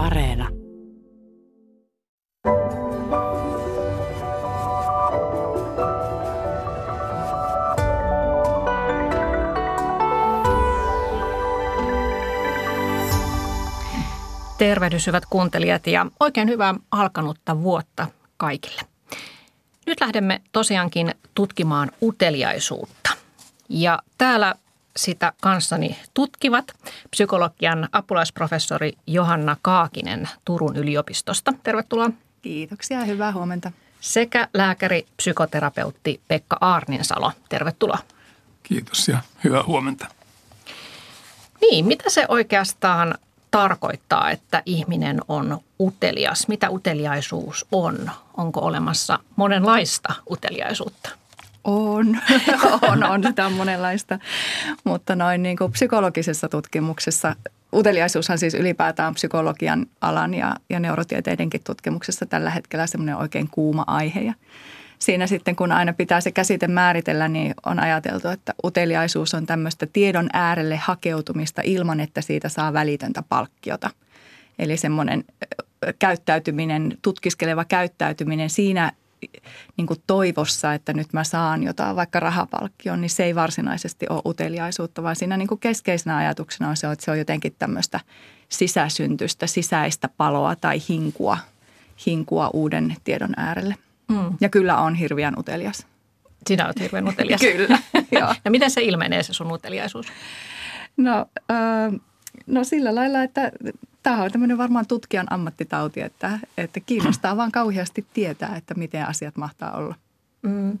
Areena. Tervehdys hyvät kuuntelijat ja oikein hyvää alkanutta vuotta kaikille. Nyt lähdemme tosiaankin tutkimaan uteliaisuutta. Ja täällä sitä kanssani tutkivat psykologian apulaisprofessori Johanna Kaakinen Turun yliopistosta. Tervetuloa. Kiitoksia, hyvää huomenta. Sekä lääkäri, psykoterapeutti Pekka Aarninsalo. Tervetuloa. Kiitos ja hyvää huomenta. Niin, mitä se oikeastaan tarkoittaa, että ihminen on utelias? Mitä uteliaisuus on? Onko olemassa monenlaista uteliaisuutta? On, on, on. Sitä on monenlaista, mutta noin niin kuin psykologisessa tutkimuksessa, uteliaisuushan siis ylipäätään psykologian alan ja, ja neurotieteidenkin tutkimuksessa tällä hetkellä semmoinen oikein kuuma aihe. Ja siinä sitten, kun aina pitää se käsite määritellä, niin on ajateltu, että uteliaisuus on tämmöistä tiedon äärelle hakeutumista ilman, että siitä saa välitöntä palkkiota. Eli semmoinen käyttäytyminen, tutkiskeleva käyttäytyminen siinä niin kuin toivossa, että nyt mä saan jotain, vaikka rahapalkkion, niin se ei varsinaisesti ole uteliaisuutta, vaan siinä niin kuin keskeisenä ajatuksena on se, että se on jotenkin tämmöistä sisäsyntystä, sisäistä paloa tai hinkua, hinkua uuden tiedon äärelle. Mm. Ja kyllä on hirveän utelias. Sinä olet hirveän utelias. kyllä, joo. Ja miten se ilmenee se sun uteliaisuus? No, äh, no sillä lailla, että tämä on tämmöinen varmaan tutkijan ammattitauti, että, että kiinnostaa vaan kauheasti tietää, että miten asiat mahtaa olla. Mm.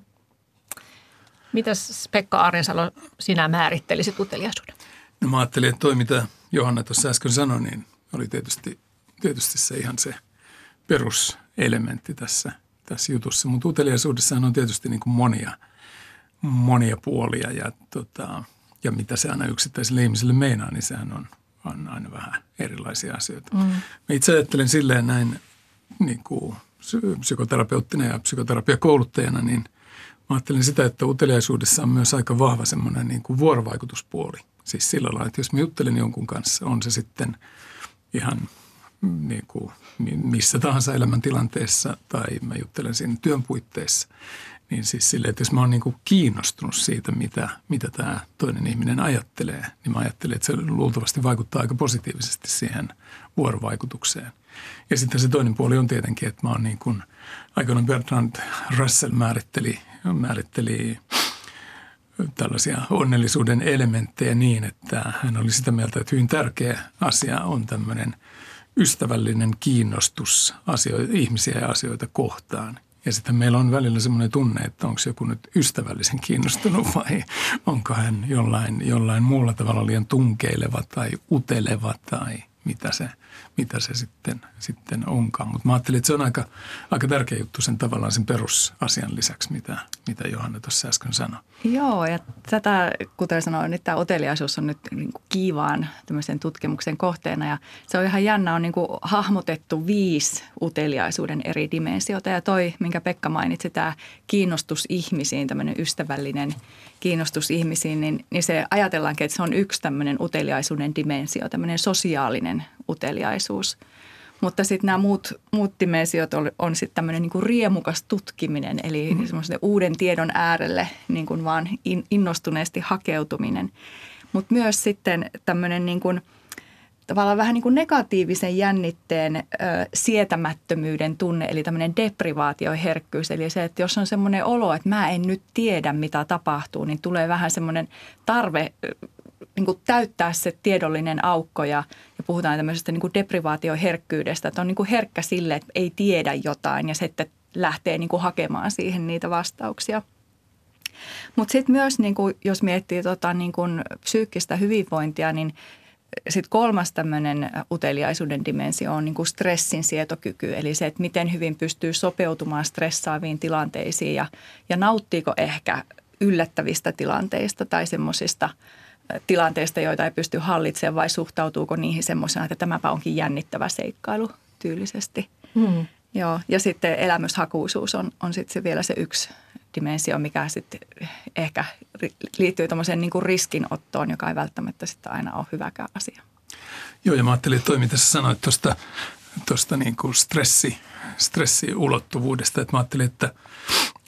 Mitäs Pekka Aarensalo sinä määrittelisit uteliaisuuden? No mä ajattelin, että toi mitä Johanna tuossa äsken sanoi, niin oli tietysti, tietysti se ihan se peruselementti tässä, tässä jutussa. Mutta uteliaisuudessahan on tietysti niin kuin monia, monia puolia ja, tota, ja mitä se aina yksittäiselle ihmiselle meinaa, niin sehän on – on aina vähän erilaisia asioita. Mm. Mä itse ajattelen silleen näin niin kuin psykoterapeuttina ja psykoterapiakouluttajana, niin mä ajattelen sitä, että uteliaisuudessa on myös aika vahva semmoinen niin kuin vuorovaikutuspuoli. Siis sillä lailla, että jos mä juttelen jonkun kanssa, on se sitten ihan niin kuin missä tahansa elämäntilanteessa tai mä juttelen siinä työn puitteissa, niin siis sille, että jos mä oon niin kiinnostunut siitä, mitä, mitä tämä toinen ihminen ajattelee, niin mä ajattelen, että se luultavasti vaikuttaa aika positiivisesti siihen vuorovaikutukseen. Ja sitten se toinen puoli on tietenkin, että mä oon niin kuin, aikoinaan Bertrand Russell määritteli, määritteli tällaisia onnellisuuden elementtejä niin, että hän oli sitä mieltä, että hyvin tärkeä asia on tämmöinen ystävällinen kiinnostus asioita, ihmisiä ja asioita kohtaan – ja sitten meillä on välillä semmoinen tunne, että onko joku nyt ystävällisen kiinnostunut vai onko hän jollain, jollain muulla tavalla liian tunkeileva tai uteleva tai mitä se, mitä se sitten, sitten onkaan. Mutta mä ajattelin, että se on aika, aika tärkeä juttu sen tavallaan sen perusasian lisäksi, mitä, mitä Johanna tuossa äsken sanoi. Joo, ja tätä, kuten sanoin, niin tämä oteliaisuus on nyt niin kuin kiivaan tämmöisen tutkimuksen kohteena. Ja se on ihan jännä, on niin kuin hahmotettu viisi uteliaisuuden eri dimensiota. Ja toi, minkä Pekka mainitsi, tämä kiinnostus ihmisiin, tämmöinen ystävällinen kiinnostus ihmisiin, niin, niin se ajatellaankin, että se on yksi tämmöinen uteliaisuuden dimensio, tämmöinen sosiaalinen uteliaisuus. Mutta sitten nämä muut, muut dimensiot on, on sitten tämmöinen niin riemukas tutkiminen, eli mm. semmoisen uuden tiedon äärelle niin kuin vaan in, innostuneesti hakeutuminen. Mutta myös sitten tämmöinen niin kuin – tavallaan vähän niin kuin negatiivisen jännitteen ö, sietämättömyyden tunne, eli tämmöinen deprivaatioherkkyys. Eli se, että jos on semmoinen olo, että mä en nyt tiedä, mitä tapahtuu, niin tulee vähän semmoinen tarve niin kuin täyttää se tiedollinen aukko ja, ja puhutaan tämmöisestä niin kuin deprivaatioherkkyydestä, että on niin kuin herkkä sille, että ei tiedä jotain ja sitten lähtee niin kuin hakemaan siihen niitä vastauksia. Mutta sitten myös, niin kuin, jos miettii tota, niin kuin psyykkistä hyvinvointia, niin sitten kolmas tämmöinen uteliaisuuden dimensio on niin kuin stressin sietokyky, eli se, että miten hyvin pystyy sopeutumaan stressaaviin tilanteisiin ja, ja nauttiiko ehkä yllättävistä tilanteista tai semmoisista tilanteista, joita ei pysty hallitsemaan vai suhtautuuko niihin semmoisena, että tämäpä onkin jännittävä seikkailu tyylisesti. Hmm. Joo, ja sitten elämyshakuisuus on, on sitten se vielä se yksi dimensio, mikä sitten ehkä liittyy tämmöiseen niin kuin riskinottoon, joka ei välttämättä sitten aina ole hyväkään asia. Joo, ja mä ajattelin, että toi mitä sä sanoit tuosta tosta niin kuin stressi, stressiulottuvuudesta, että mä ajattelin, että,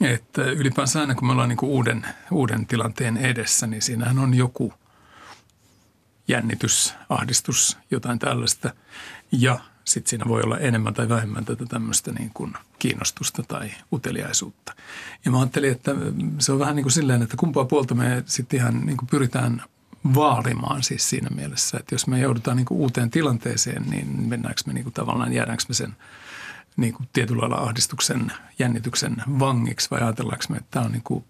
että ylipäänsä aina kun me ollaan niin kuin uuden, uuden tilanteen edessä, niin siinähän on joku jännitys, ahdistus, jotain tällaista. Ja sitten siinä voi olla enemmän tai vähemmän tätä tämmöistä niin kuin kiinnostusta tai uteliaisuutta. Ja mä ajattelin, että se on vähän niin kuin silleen, että kumpaa puolta me sitten ihan niin kuin pyritään vaalimaan siis siinä mielessä, että jos me joudutaan niin kuin uuteen tilanteeseen, niin mennäänkö me niin kuin tavallaan, jäädäänkö me sen niin kuin tietyllä lailla ahdistuksen, jännityksen vangiksi vai ajatellaanko me, että tämä on niin kuin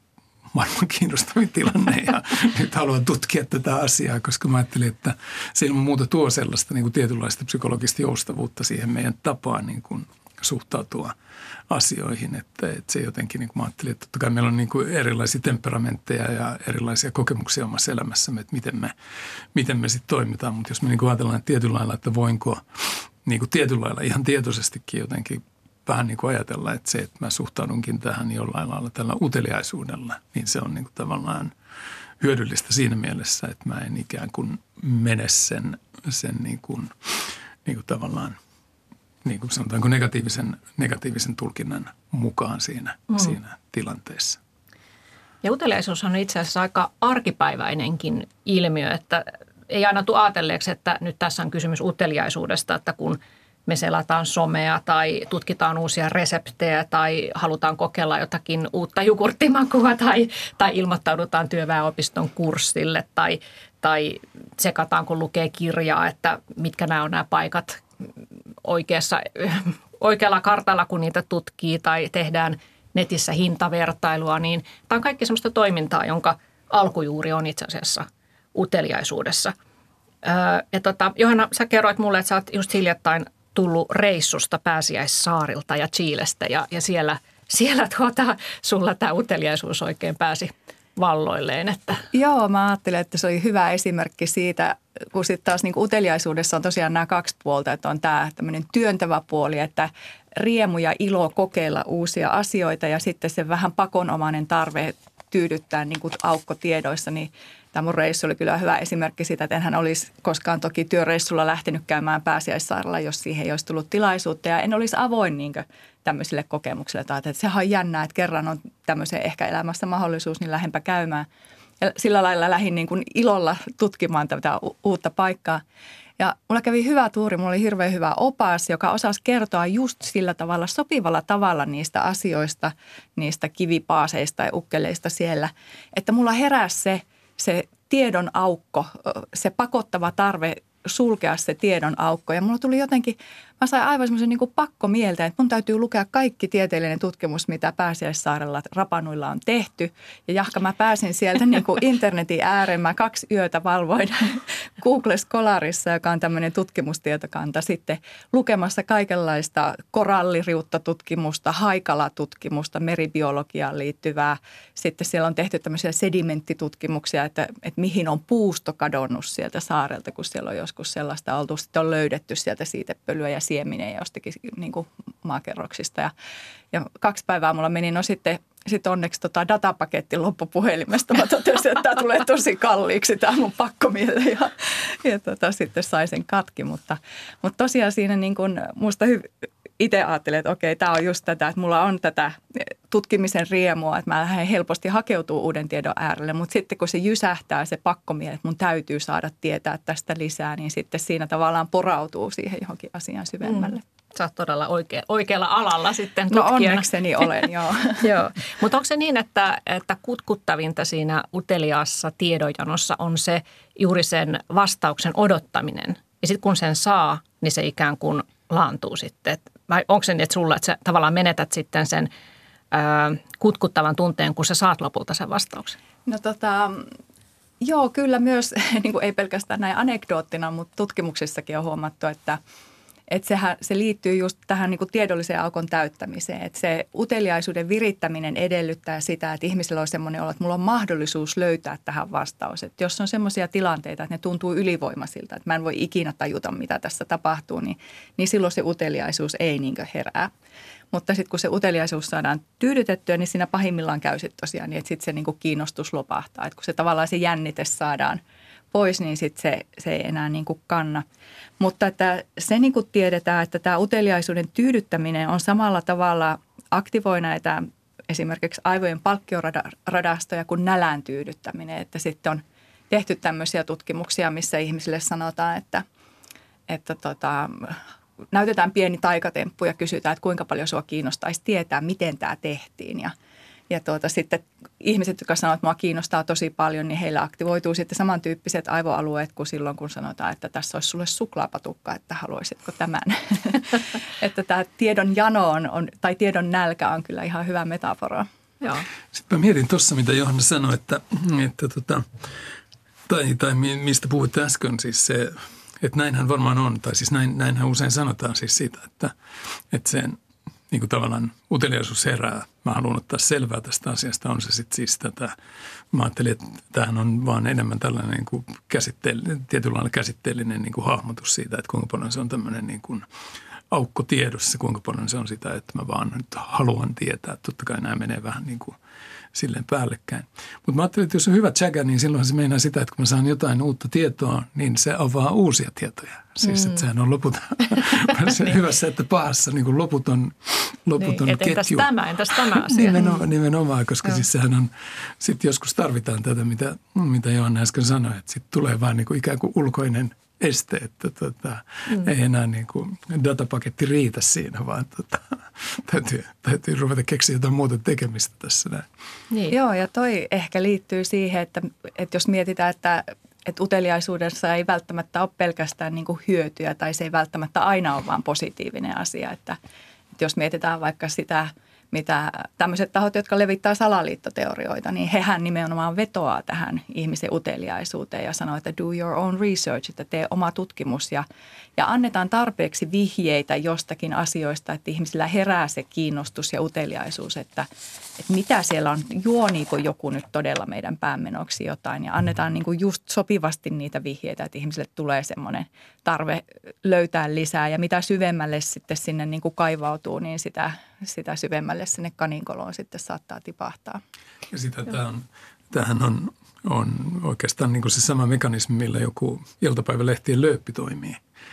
maailman kiinnostavin tilanne ja nyt haluan tutkia tätä asiaa, koska mä ajattelin, että se ilman muuta tuo sellaista niin kuin tietynlaista psykologista joustavuutta siihen meidän tapaan niin kuin suhtautua asioihin, että, että se jotenkin, niin kuin mä ajattelin, että totta kai meillä on niin kuin erilaisia temperamentteja ja erilaisia kokemuksia omassa elämässämme, että miten me, miten me sitten toimitaan, mutta jos me niin kuin ajatellaan että tietyllä lailla, että voinko niin kuin tietyllä lailla ihan tietoisestikin jotenkin vähän niin kuin ajatella, että se, että mä suhtaudunkin tähän jollain lailla tällä uteliaisuudella, niin se on niin kuin tavallaan hyödyllistä siinä mielessä, että mä en ikään kuin mene sen, sen niin kuin, niin kuin tavallaan niin kuin sanotaanko negatiivisen, negatiivisen tulkinnan mukaan siinä, mm. siinä tilanteessa. Ja uteliaisuus on itse asiassa aika arkipäiväinenkin ilmiö, että ei aina tule ajatelleeksi, että nyt tässä on kysymys uteliaisuudesta, että kun – me selataan somea tai tutkitaan uusia reseptejä tai halutaan kokeilla jotakin uutta jogurttimakua tai, tai ilmoittaudutaan työväenopiston kurssille tai, tai sekataan, kun lukee kirjaa, että mitkä nämä on nämä paikat oikeassa, oikealla kartalla, kun niitä tutkii tai tehdään netissä hintavertailua, niin tämä on kaikki sellaista toimintaa, jonka alkujuuri on itse asiassa uteliaisuudessa. ja tota, Johanna, sä kerroit mulle, että sä oot just hiljattain tullut reissusta pääsiäissaarilta ja Chiilestä ja, ja siellä, siellä tuota, sulla tämä uteliaisuus oikein pääsi valloilleen. Että. Joo, mä ajattelen, että se oli hyvä esimerkki siitä, kun sitten taas niin uteliaisuudessa on tosiaan nämä kaksi puolta, että on tämä tämmöinen työntävä puoli, että riemu ja ilo kokeilla uusia asioita ja sitten se vähän pakonomainen tarve tyydyttää niin kuin aukko tiedoissa, niin Tämä mun reissu oli kyllä hyvä esimerkki siitä, että enhän olisi koskaan toki työreissulla lähtenyt käymään pääsiäissaarella, jos siihen ei olisi tullut tilaisuutta. Ja en olisi avoin niin tämmöisille kokemuksille. Tai että sehän on jännää, että kerran on tämmöisen ehkä elämässä mahdollisuus, niin lähempä käymään. Ja sillä lailla lähdin niin kuin ilolla tutkimaan tätä uutta paikkaa. Ja mulla kävi hyvä tuuri, mulla oli hirveän hyvä opas, joka osasi kertoa just sillä tavalla, sopivalla tavalla niistä asioista, niistä kivipaaseista ja ukkeleista siellä, että mulla heräsi se – se tiedon aukko, se pakottava tarve sulkea se tiedon aukko. Ja mulla tuli jotenkin, mä sain aivan semmoisen niin pakko mieltä, että mun täytyy lukea kaikki tieteellinen tutkimus, mitä Pääsiäissaarella Rapanuilla on tehty. Ja jahka mä pääsin sieltä niin kuin internetin ääreen, mä kaksi yötä valvoin Google Scholarissa, joka on tämmöinen tutkimustietokanta, sitten lukemassa kaikenlaista koralliriutta tutkimusta, haikalatutkimusta, meribiologiaan liittyvää. Sitten siellä on tehty tämmöisiä sedimenttitutkimuksia, että, että mihin on puusto kadonnut sieltä saarelta, kun siellä on joskus sellaista oltu. Sitten on löydetty sieltä siitepölyä ja sieminen jostakin niin kuin maakerroksista. Ja, ja kaksi päivää mulla meni, no sitten sitten onneksi tota datapaketti loppupuhelimesta. Mä totesin, että tämä tulee tosi kalliiksi, tämä mun pakkomiele. Ja, ja tota, sitten sai sen katki. Mutta, mutta tosiaan siinä niin kuin musta hy- itse ajattelin, että okei, tämä on just tätä, että mulla on tätä tutkimisen riemua, että mä lähden helposti hakeutuu uuden tiedon äärelle. Mutta sitten kun se jysähtää se pakkomiele, että mun täytyy saada tietää tästä lisää, niin sitten siinä tavallaan porautuu siihen johonkin asiaan syvemmälle. Mm. Sä oot todella oikea, oikealla alalla sitten tutkijana. No onnekseni olen, joo. joo. Mutta onko se niin, että, että kutkuttavinta siinä uteliaassa tiedonjanossa on se juuri sen vastauksen odottaminen? Ja sitten kun sen saa, niin se ikään kuin laantuu sitten. Vai onko se niin, että sulla, että sä tavallaan menetät sitten sen ää, kutkuttavan tunteen, kun sä saat lopulta sen vastauksen? No tota, joo, kyllä myös, niin kuin ei pelkästään näin anekdoottina, mutta tutkimuksissakin on huomattu, että – että sehän, se liittyy just tähän niin kuin tiedolliseen aukon täyttämiseen. Että se uteliaisuuden virittäminen edellyttää sitä, että ihmisellä on semmoinen olo, että mulla on mahdollisuus löytää tähän vastaus. Että jos on semmoisia tilanteita, että ne tuntuu ylivoimaisilta, että mä en voi ikinä tajuta, mitä tässä tapahtuu, niin, niin silloin se uteliaisuus ei niin herää. Mutta sitten kun se uteliaisuus saadaan tyydytettyä, niin siinä pahimmillaan käy sitten tosiaan niin, että sitten se niin kuin kiinnostus lopahtaa. Että kun se tavallaan se jännite saadaan – pois, niin sit se, se ei enää niin kuin kanna. Mutta että se niin kuin tiedetään, että tämä uteliaisuuden tyydyttäminen on samalla tavalla aktivoi näitä esimerkiksi aivojen palkkioradastoja kuin nälän tyydyttäminen. Että sitten on tehty tämmöisiä tutkimuksia, missä ihmisille sanotaan, että, että tota, näytetään pieni taikatemppu ja kysytään, että kuinka paljon sua kiinnostaisi tietää, miten tämä tehtiin. Ja, ja tuota, sitten ihmiset, jotka sanoo, että mua kiinnostaa tosi paljon, niin heillä aktivoituu sitten samantyyppiset aivoalueet kuin silloin, kun sanotaan, että tässä olisi sulle suklaapatukka, että haluaisitko tämän. että tämä tiedon jano on, on, tai tiedon nälkä on kyllä ihan hyvä metafora. Joo. Sitten mä mietin tuossa, mitä Johanna sanoi, että, että tota, tai, tai mistä puhuit äsken, siis se, että näinhän varmaan on, tai siis näin, näinhän usein sanotaan siis siitä, että, että sen niin kuin tavallaan uteliaisuus herää. Mä haluan ottaa selvää tästä asiasta. On se sitten siis tätä, mä ajattelin, että tämähän on vaan enemmän tällainen niin kuin käsitteellinen, tietynlainen käsitteellinen niin kuin hahmotus siitä, että kuinka paljon se on tämmöinen niin kuin aukko tiedossa, kuinka paljon se on sitä, että mä vaan nyt haluan tietää. Totta kai nämä menee vähän niin kuin – silleen päällekkäin. Mutta mä ajattelin, että jos on hyvä tsäkä, niin silloin se meinaa sitä, että kun mä saan jotain uutta tietoa, niin se avaa uusia tietoja. Siis, mm. että sehän on loputon, se niin. hyvässä että pahassa niin kuin loputon, loputon niin, ketju. Entäs tämä, entäs tämä asia? Nimenomaan, nimenomaan koska Joo. siis sehän on, sitten joskus tarvitaan tätä, mitä, mitä Johanna äsken sanoi, että sitten tulee vaan niin kuin ikään kuin ulkoinen – este, että tota, mm. ei enää niin kuin datapaketti riitä siinä, vaan tota, täytyy, täytyy ruveta keksiä jotain muuta tekemistä tässä näin. Niin. Joo, ja toi ehkä liittyy siihen, että, että jos mietitään, että että uteliaisuudessa ei välttämättä ole pelkästään niin kuin hyötyä tai se ei välttämättä aina ole vaan positiivinen asia. Että, että jos mietitään vaikka sitä – mitä tämmöiset tahot, jotka levittää salaliittoteorioita, niin hehän nimenomaan vetoaa tähän ihmisen uteliaisuuteen ja sanoo, että do your own research, että tee oma tutkimus ja, ja annetaan tarpeeksi vihjeitä jostakin asioista, että ihmisillä herää se kiinnostus ja uteliaisuus, että, että mitä siellä on, juoniiko joku nyt todella meidän päämenoksi jotain ja annetaan niin kuin just sopivasti niitä vihjeitä, että ihmisille tulee semmoinen tarve löytää lisää ja mitä syvemmälle sitten sinne niin kuin kaivautuu, niin sitä, sitä syvemmälle sinne kaninkoloon sitten saattaa tipahtaa. Ja sitä tämä on, tämähän on, on oikeastaan niin kuin se sama mekanismi, millä joku iltapäivälehtien lööppi toimii.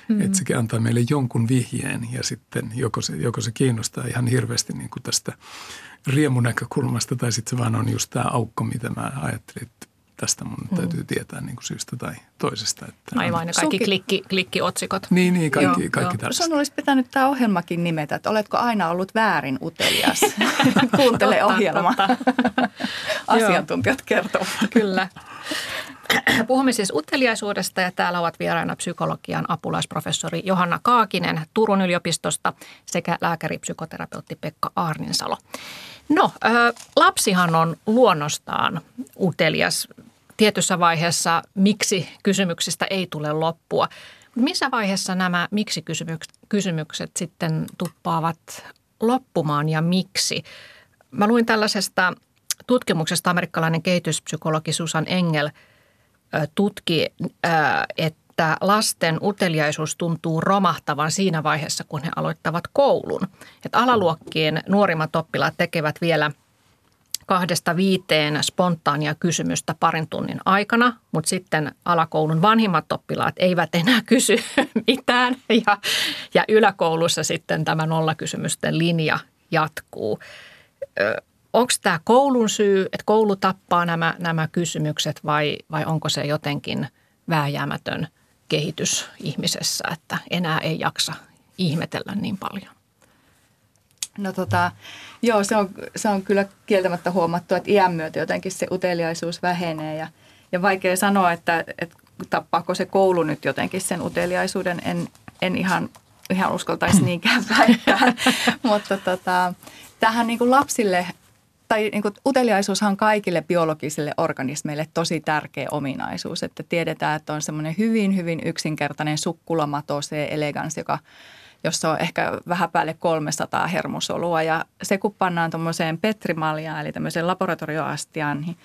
Mm-hmm. Että se antaa meille jonkun vihjeen ja sitten joko se, joko se kiinnostaa ihan hirveästi niin kuin tästä riemunäkökulmasta tai sitten se vaan on just tämä aukko, mitä mä ajattelin, että tästä mun mm. täytyy tietää niin kuin syystä tai toisesta. Että Aivan, ne kaikki Suki... klikki, klikkiotsikot. Niin, niin kaikki, joo, kaikki joo. Sun olisi pitänyt tämä ohjelmakin nimetä, että oletko aina ollut väärin utelias. Kuuntele totta, ohjelma. Totta. Asiantuntijat kertovat. Kyllä. Puhumme siis uteliaisuudesta ja täällä ovat vieraina psykologian apulaisprofessori Johanna Kaakinen Turun yliopistosta sekä lääkäri-psykoterapeutti Pekka Aarninsalo. No, lapsihan on luonnostaan utelias. Tietyssä vaiheessa miksi kysymyksistä ei tule loppua. Missä vaiheessa nämä miksi-kysymykset sitten tuppaavat loppumaan ja miksi? Mä luin tällaisesta tutkimuksesta amerikkalainen kehityspsykologi Susan Engel tutki, että lasten uteliaisuus tuntuu romahtavan siinä vaiheessa, kun he aloittavat koulun. Että alaluokkien nuorimmat oppilaat tekevät vielä kahdesta viiteen spontaania kysymystä parin tunnin aikana, mutta sitten alakoulun vanhimmat oppilaat eivät enää kysy mitään ja, ja yläkoulussa sitten tämä nollakysymysten linja jatkuu. Onko tämä koulun syy, että koulu tappaa nämä, nämä kysymykset vai, vai onko se jotenkin vääjäämätön – kehitys ihmisessä, että enää ei jaksa ihmetellä niin paljon? No tota, joo, se on, se on kyllä kieltämättä huomattu, että iän myötä jotenkin se uteliaisuus vähenee ja, ja vaikea sanoa, että, että tappaako se koulu nyt jotenkin sen uteliaisuuden. En, en ihan, ihan uskaltaisi niinkään väittää, mutta tota, tähän niin kuin lapsille tai niin kuin, uteliaisuushan on kaikille biologisille organismeille tosi tärkeä ominaisuus, että tiedetään, että on semmoinen hyvin, hyvin yksinkertainen sukkulamato, se elegans, joka jossa on ehkä vähän päälle 300 hermosolua. Ja se kun pannaan tuommoiseen petrimaljaan, eli tämmöiseen laboratorioastiaan, niin,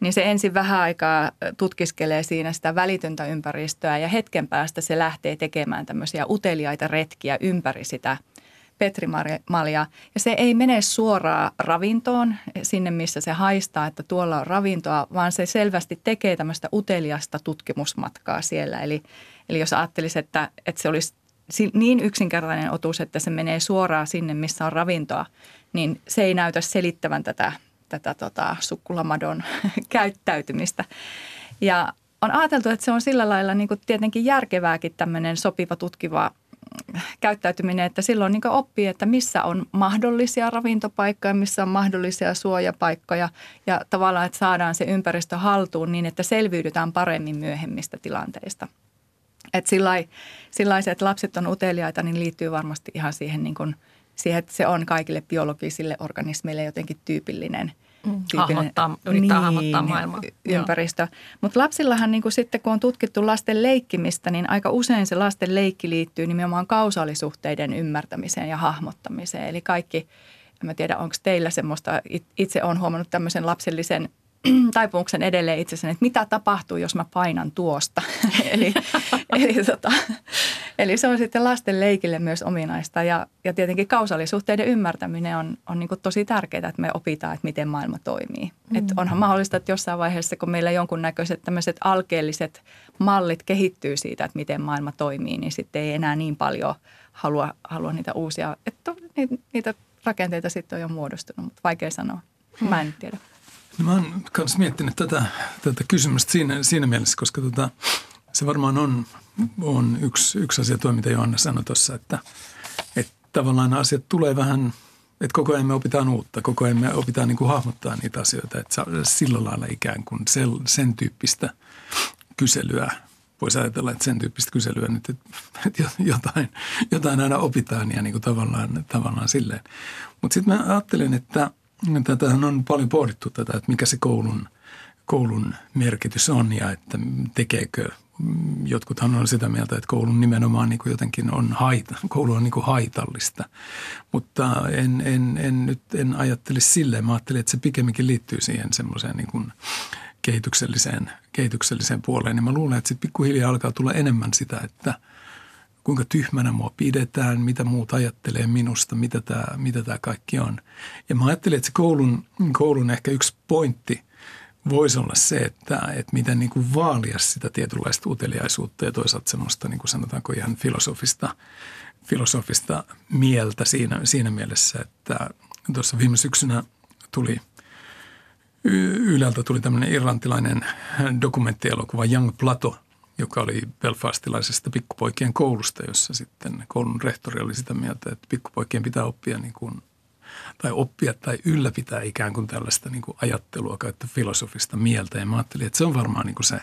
niin se ensin vähän aikaa tutkiskelee siinä sitä välitöntä ympäristöä ja hetken päästä se lähtee tekemään tämmöisiä uteliaita retkiä ympäri sitä petrimaljaa. Ja se ei mene suoraan ravintoon sinne, missä se haistaa, että tuolla on ravintoa, vaan se selvästi tekee tämmöistä uteliasta tutkimusmatkaa siellä. Eli, eli jos ajattelisi, että, että se olisi niin yksinkertainen otus, että se menee suoraan sinne, missä on ravintoa, niin se ei näytä selittävän tätä, tätä tota, sukkulamadon käyttäytymistä. Ja on ajateltu, että se on sillä lailla niin kuin tietenkin järkevääkin tämmöinen sopiva tutkiva käyttäytyminen, että silloin niin oppii, että missä on mahdollisia ravintopaikkoja, missä on mahdollisia suojapaikkoja ja tavallaan, että saadaan se ympäristö haltuun niin, että selviydytään paremmin myöhemmistä tilanteista. Että sellaiset lapset on uteliaita, niin liittyy varmasti ihan siihen, niin kuin, siihen, että se on kaikille biologisille organismeille jotenkin tyypillinen – Mm. hahmottaa, yrittää niin, hahmottaa maailmaa. Ympäristö. Mutta lapsillahan niin kuin sitten, kun on tutkittu lasten leikkimistä, niin aika usein se lasten leikki liittyy nimenomaan kausaalisuhteiden ymmärtämiseen ja hahmottamiseen. Eli kaikki, en mä tiedä onko teillä semmoista, itse olen huomannut tämmöisen lapsellisen taipumuksen edelleen itsessäni, että mitä tapahtuu, jos mä painan tuosta. eli, eli, tota, eli se on sitten lasten leikille myös ominaista ja, ja tietenkin kausaalisuhteiden ymmärtäminen on, on niin tosi tärkeää, että me opitaan, että miten maailma toimii. Mm. Et onhan mahdollista, että jossain vaiheessa, kun meillä jonkunnäköiset tämmöiset alkeelliset mallit kehittyy siitä, että miten maailma toimii, niin sitten ei enää niin paljon halua, halua niitä uusia, että niitä rakenteita sitten on jo muodostunut, mutta vaikea sanoa. Mä en tiedä. No mä oon myös miettinyt tätä, tätä kysymystä siinä, siinä mielessä, koska tota, se varmaan on, on yksi, yksi asia tuo, mitä Johanna sanoi tuossa, että, että tavallaan asiat tulee vähän, että koko ajan me opitaan uutta, koko ajan me opitaan niin kuin hahmottaa niitä asioita, että sillä lailla ikään kuin sen, sen tyyppistä kyselyä voisi ajatella, että sen tyyppistä kyselyä nyt, että jotain, jotain aina opitaan ja niin kuin tavallaan, tavallaan silleen. Mutta sitten mä ajattelen, että – Tätähän on paljon pohdittu tätä, että mikä se koulun, koulun merkitys on ja että tekeekö jotkuthan on sitä mieltä, että koulun nimenomaan niin kuin jotenkin on haita, koulu on niin kuin haitallista. Mutta en, en, en nyt en ajattelisi silleen. Mä ajattelin, että se pikemminkin liittyy siihen semmoiseen niin kuin kehitykselliseen, kehitykselliseen puoleen. Ja mä luulen, että sitten pikkuhiljaa alkaa tulla enemmän sitä, että – kuinka tyhmänä mua pidetään, mitä muut ajattelee minusta, mitä tämä, mitä tämä kaikki on. Ja mä ajattelin, että se koulun, koulun ehkä yksi pointti voisi olla se, että, että miten niin kuin vaalia sitä tietynlaista uteliaisuutta ja toisaalta semmoista niin kuin sanotaanko ihan filosofista, filosofista mieltä siinä, siinä mielessä, että tuossa viime syksynä tuli – Yleltä tuli tämmöinen irlantilainen dokumenttielokuva Young Plato – joka oli belfastilaisesta pikkupoikien koulusta, jossa sitten koulun rehtori oli sitä mieltä, että pikkupoikien pitää oppia niin kuin, tai oppia tai ylläpitää ikään kuin tällaista niin kuin ajattelua kautta filosofista mieltä. Ja mä ajattelin, että se on varmaan niin kuin se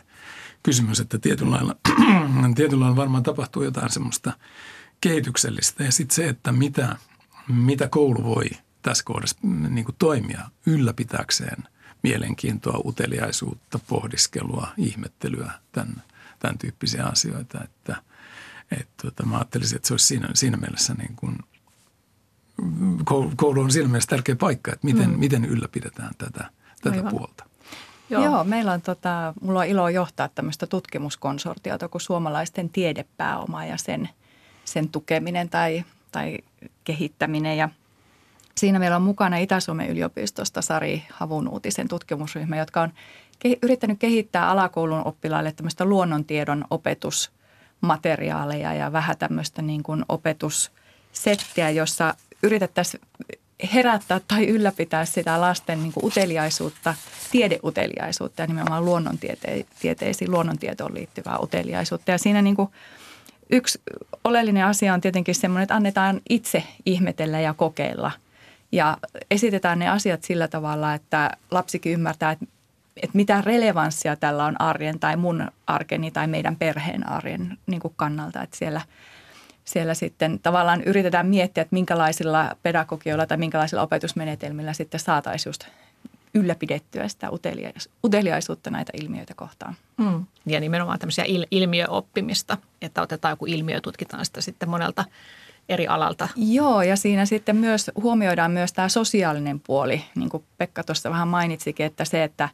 kysymys, että tietyllä lailla, tietyllä lailla varmaan tapahtuu jotain semmoista kehityksellistä. Ja sitten se, että mitä, mitä koulu voi tässä kohdassa niin kuin toimia ylläpitääkseen mielenkiintoa, uteliaisuutta, pohdiskelua, ihmettelyä tämän tämän tyyppisiä asioita, että, että tota, mä ajattelisin, että se olisi siinä, siinä mielessä niin kuin, koulu on siinä mielessä tärkeä paikka, että miten, mm. miten ylläpidetään tätä, tätä puolta. Joo. Joo, meillä on tota, mulla on ilo johtaa tämmöistä tutkimuskonsortiota kuin suomalaisten tiedepääoma ja sen, sen tukeminen tai, tai kehittäminen. Ja siinä meillä on mukana Itä-Suomen yliopistosta Sari Havunuutisen tutkimusryhmä, jotka on yrittänyt kehittää alakoulun oppilaille tämmöistä luonnontiedon opetusmateriaaleja ja vähän tämmöistä niin kuin opetussettiä, jossa yritettäisiin herättää tai ylläpitää sitä lasten niin kuin uteliaisuutta, tiedeuteliaisuutta ja nimenomaan luonnontieteisiin, luonnontietoon liittyvää uteliaisuutta. Ja siinä niin kuin yksi oleellinen asia on tietenkin semmoinen, että annetaan itse ihmetellä ja kokeilla. Ja esitetään ne asiat sillä tavalla, että lapsikin ymmärtää, että että mitä relevanssia tällä on arjen tai mun arkeni tai meidän perheen arjen niin kuin kannalta. Että siellä, siellä sitten tavallaan yritetään miettiä, että minkälaisilla pedagogioilla tai minkälaisilla opetusmenetelmillä sitten saataisiin just ylläpidettyä sitä uteliaisuutta näitä ilmiöitä kohtaan. Mm. Ja nimenomaan tämmöisiä il- ilmiöoppimista, että otetaan joku ilmiö ja tutkitaan sitä sitten monelta eri alalta. Joo, ja siinä sitten myös huomioidaan myös tämä sosiaalinen puoli, niin kuin Pekka tuossa vähän mainitsikin, että se, että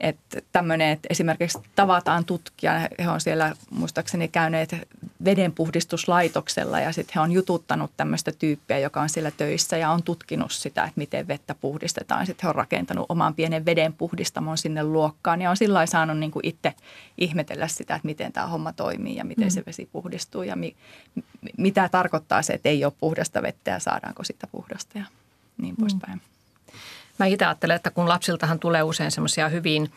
että tämmöinen, että esimerkiksi tavataan tutkija, he on siellä muistaakseni käyneet vedenpuhdistuslaitoksella ja sitten he on jututtanut tämmöistä tyyppiä, joka on siellä töissä ja on tutkinut sitä, että miten vettä puhdistetaan. Sitten he on rakentanut oman pienen vedenpuhdistamon sinne luokkaan ja on sillä saanut niin kuin itse ihmetellä sitä, että miten tämä homma toimii ja miten mm. se vesi puhdistuu ja mi, mitä tarkoittaa se, että ei ole puhdasta vettä ja saadaanko sitä puhdasta ja niin mm. poispäin. Mä itse ajattelen, että kun lapsiltahan tulee usein semmoisia hyvin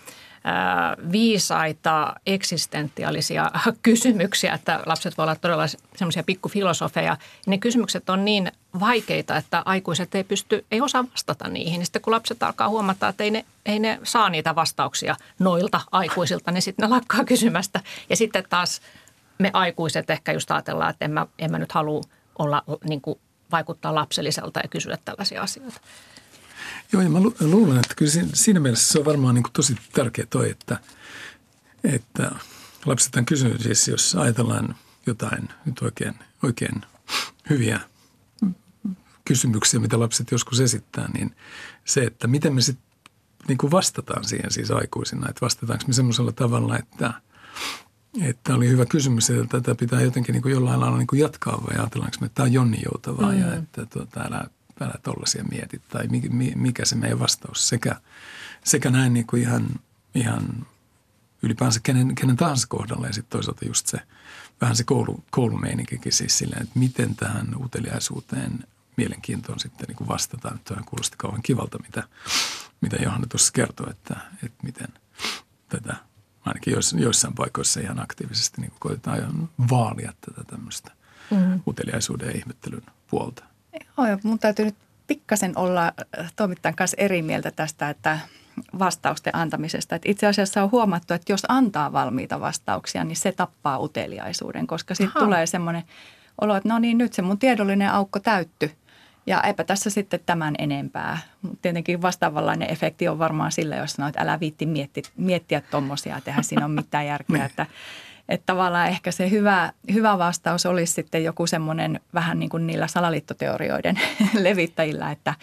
viisaita eksistentiaalisia kysymyksiä, että lapset voivat olla todella semmoisia pikkufilosofeja. Ne kysymykset on niin vaikeita, että aikuiset ei pysty, ei osaa vastata niihin. Sitten kun lapset alkaa huomata, että ei ne, ei ne saa niitä vastauksia noilta aikuisilta, niin sitten ne lakkaa kysymästä. Ja sitten taas me aikuiset ehkä just ajatellaan, että en mä, en mä nyt halua olla, niin kuin, vaikuttaa lapselliselta ja kysyä tällaisia asioita. Joo, ja mä luulen, että kyllä siinä mielessä se on varmaan niin kuin tosi tärkeä toi, että, että lapset on kysynyt siis, jos ajatellaan jotain nyt oikein, oikein hyviä kysymyksiä, mitä lapset joskus esittää, niin se, että miten me sitten niin kuin vastataan siihen siis aikuisina, että vastataanko me semmoisella tavalla, että, että oli hyvä kysymys, että tätä pitää jotenkin niin kuin jollain lailla niin kuin jatkaa vai ajatellaanko me, että tämä on Jonni Joutavaa mm. ja että tuota, älä älä tollaisia mieti tai mikä se meidän vastaus sekä, sekä näin niin kuin ihan, ihan ylipäänsä kenen, kenen tahansa kohdalla ja sitten toisaalta just se vähän se koulu, koulumeininkikin siis silleen, että miten tähän uteliaisuuteen mielenkiintoon sitten niin kuin vastataan. Nyt kuulosti kauhean kivalta, mitä, mitä Johanna tuossa kertoi, että, että miten tätä ainakin joissain paikoissa ihan aktiivisesti niin koitetaan vaalia tätä tämmöistä mm-hmm. uteliaisuuden ja ihmettelyn puolta. Joo, ja mun täytyy nyt pikkasen olla äh, toimittajan kanssa eri mieltä tästä, että vastausten antamisesta. Että itse asiassa on huomattu, että jos antaa valmiita vastauksia, niin se tappaa uteliaisuuden, koska sitten tulee semmoinen olo, että no niin, nyt se mun tiedollinen aukko täytty. Ja eipä tässä sitten tämän enempää. Tietenkin vastaavanlainen efekti on varmaan sillä, jos sanoit, että älä viitti miettiä, miettiä tuommoisia, että eihän siinä ole mitään järkeä. Niin. että että tavallaan ehkä se hyvä, hyvä vastaus olisi sitten joku semmoinen vähän niin kuin niillä salaliittoteorioiden levittäjillä, että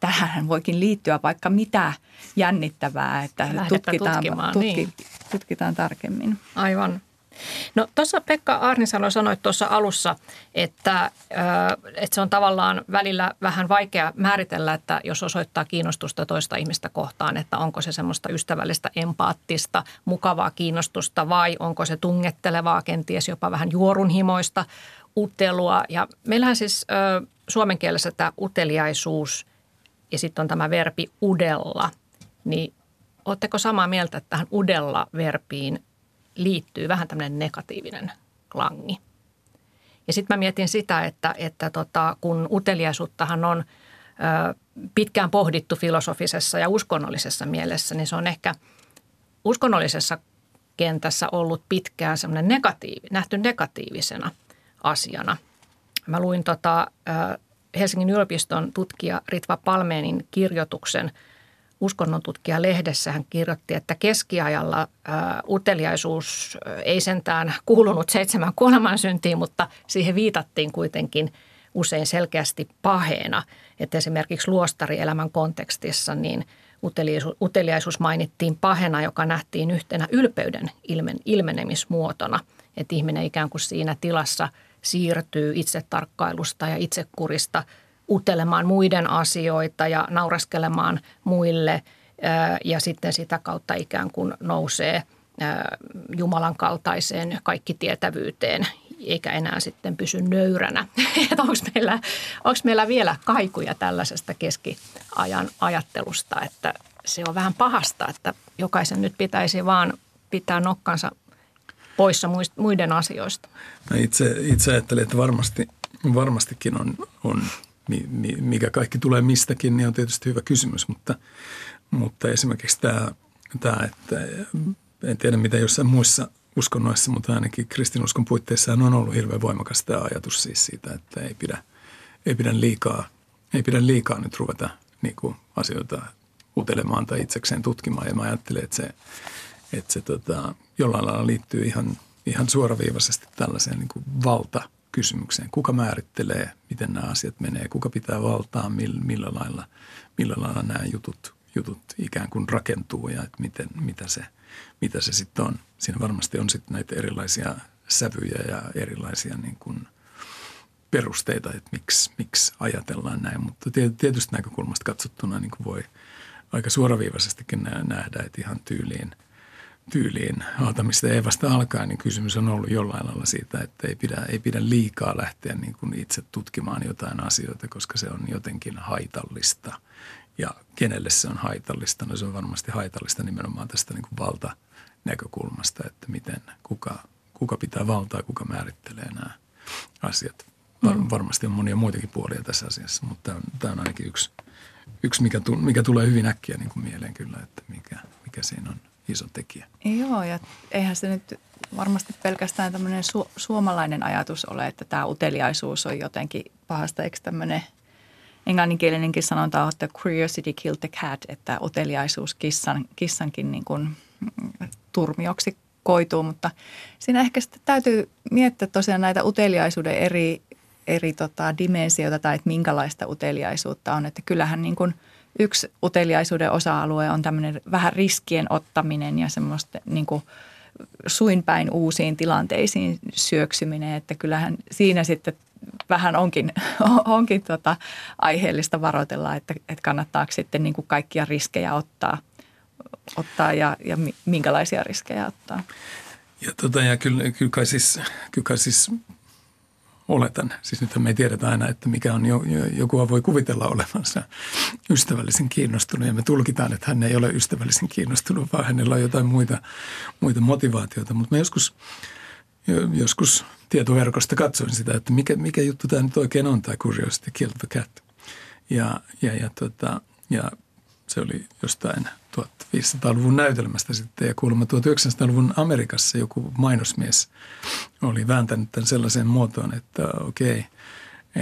tähän voikin liittyä vaikka mitä jännittävää, että tutkitaan, tutki, niin. tutkitaan tarkemmin. Aivan. No tuossa Pekka Arnisalo sanoi tuossa alussa, että, että se on tavallaan välillä vähän vaikea määritellä, että jos osoittaa kiinnostusta toista ihmistä kohtaan, että onko se semmoista ystävällistä, empaattista, mukavaa kiinnostusta vai onko se tungettelevaa, kenties jopa vähän juorunhimoista utelua. Ja meillähän siis suomen kielessä tämä uteliaisuus ja sitten on tämä verbi udella, niin Oletteko samaa mieltä, että tähän udella-verbiin liittyy vähän tämmöinen negatiivinen klangi. Ja sitten mä mietin sitä, että, että tota, kun uteliaisuuttahan on ö, pitkään pohdittu filosofisessa ja uskonnollisessa mielessä, niin se on ehkä uskonnollisessa kentässä ollut pitkään semmoinen negatiivi, nähty negatiivisena asiana. Mä luin tota, Helsingin yliopiston tutkija Ritva Palmeenin kirjoituksen – uskonnontutkija lehdessä hän kirjoitti, että keskiajalla ä, uteliaisuus ei sentään kuulunut seitsemän kuolemansyntiin, mutta siihen viitattiin kuitenkin usein selkeästi paheena. Että esimerkiksi luostarielämän kontekstissa niin uteliaisuus, uteliaisuus mainittiin pahena, joka nähtiin yhtenä ylpeyden ilmen, ilmenemismuotona. Että ihminen ikään kuin siinä tilassa siirtyy itsetarkkailusta ja itsekurista – utelemaan muiden asioita ja nauraskelemaan muille ja sitten sitä kautta ikään kuin nousee Jumalan kaltaiseen kaikkitietävyyteen eikä enää sitten pysy nöyränä. Onko meillä, onko meillä vielä kaikuja tällaisesta keskiajan ajattelusta, että se on vähän pahasta, että jokaisen nyt pitäisi vaan pitää nokkansa poissa muiden asioista? No itse, itse ajattelin, että varmasti, varmastikin on, on mikä kaikki tulee mistäkin, niin on tietysti hyvä kysymys, mutta, mutta esimerkiksi tämä, tämä, että en tiedä mitä jossain muissa uskonnoissa, mutta ainakin kristinuskon puitteissa on ollut hirveän voimakas tämä ajatus siis siitä, että ei pidä, ei pidä, liikaa, ei pidä liikaa nyt ruveta niin kuin asioita utelemaan tai itsekseen tutkimaan. Ja mä ajattelen, että se, että se tota, jollain lailla liittyy ihan, ihan suoraviivaisesti tällaiseen niin kuin valta – kysymykseen. Kuka määrittelee, miten nämä asiat menee, kuka pitää valtaa, millä, lailla, millä lailla nämä jutut, jutut ikään kuin rakentuu ja että miten, mitä se, mitä se sitten on. Siinä varmasti on sitten näitä erilaisia sävyjä ja erilaisia niin kuin perusteita, että miksi, miksi ajatellaan näin. Mutta tietysti näkökulmasta katsottuna niin kuin voi aika suoraviivaisestikin nähdä, että ihan tyyliin – tyyliin Aatamista ja Evasta alkaen, niin kysymys on ollut jollain lailla siitä, että ei pidä, ei pidä liikaa lähteä niin kuin itse tutkimaan jotain asioita, koska se on jotenkin haitallista. Ja kenelle se on haitallista? No se on varmasti haitallista nimenomaan tästä niin kuin valtanäkökulmasta, että miten, kuka, kuka pitää valtaa, kuka määrittelee nämä asiat. Var, mm. Varmasti on monia muitakin puolia tässä asiassa, mutta tämä on, tämä on ainakin yksi, yksi mikä, tu, mikä tulee hyvin äkkiä niin kuin mieleen kyllä, että mikä, mikä siinä on iso tekijä. Joo, ja eihän se nyt varmasti pelkästään tämmöinen su- suomalainen ajatus ole, että tämä uteliaisuus on jotenkin pahasta. Eikö tämmöinen englanninkielinenkin sanonta on, että curiosity killed the cat, että uteliaisuus kissan, kissankin niin kuin mm, turmioksi koituu. Mutta siinä ehkä sitten täytyy miettiä tosiaan näitä uteliaisuuden eri, eri tota, dimensioita tai että minkälaista uteliaisuutta on. Että kyllähän niin kuin – yksi uteliaisuuden osa-alue on tämmöinen vähän riskien ottaminen ja semmoista niin kuin suinpäin uusiin tilanteisiin syöksyminen, että kyllähän siinä sitten vähän onkin, onkin tota aiheellista varoitella, että, että kannattaako sitten niin kuin kaikkia riskejä ottaa, ottaa ja, ja minkälaisia riskejä ottaa. Ja, tota, ja kyllä, kyllä, kai siis, kyllä kai siis oletan. Siis nyt me ei tiedetä aina, että mikä on, joku voi kuvitella olevansa ystävällisen kiinnostunut ja me tulkitaan, että hän ei ole ystävällisen kiinnostunut, vaan hänellä on jotain muita, muita motivaatioita. Mutta mä joskus, joskus tietoverkosta katsoin sitä, että mikä, mikä juttu tämä nyt oikein on, tämä Curiosity Kill the Cat. Ja, ja, ja, tota, ja se oli jostain 1500-luvun näytelmästä sitten ja kuulemma 1900-luvun Amerikassa joku mainosmies oli vääntänyt tämän sellaiseen muotoon, että okei, okay,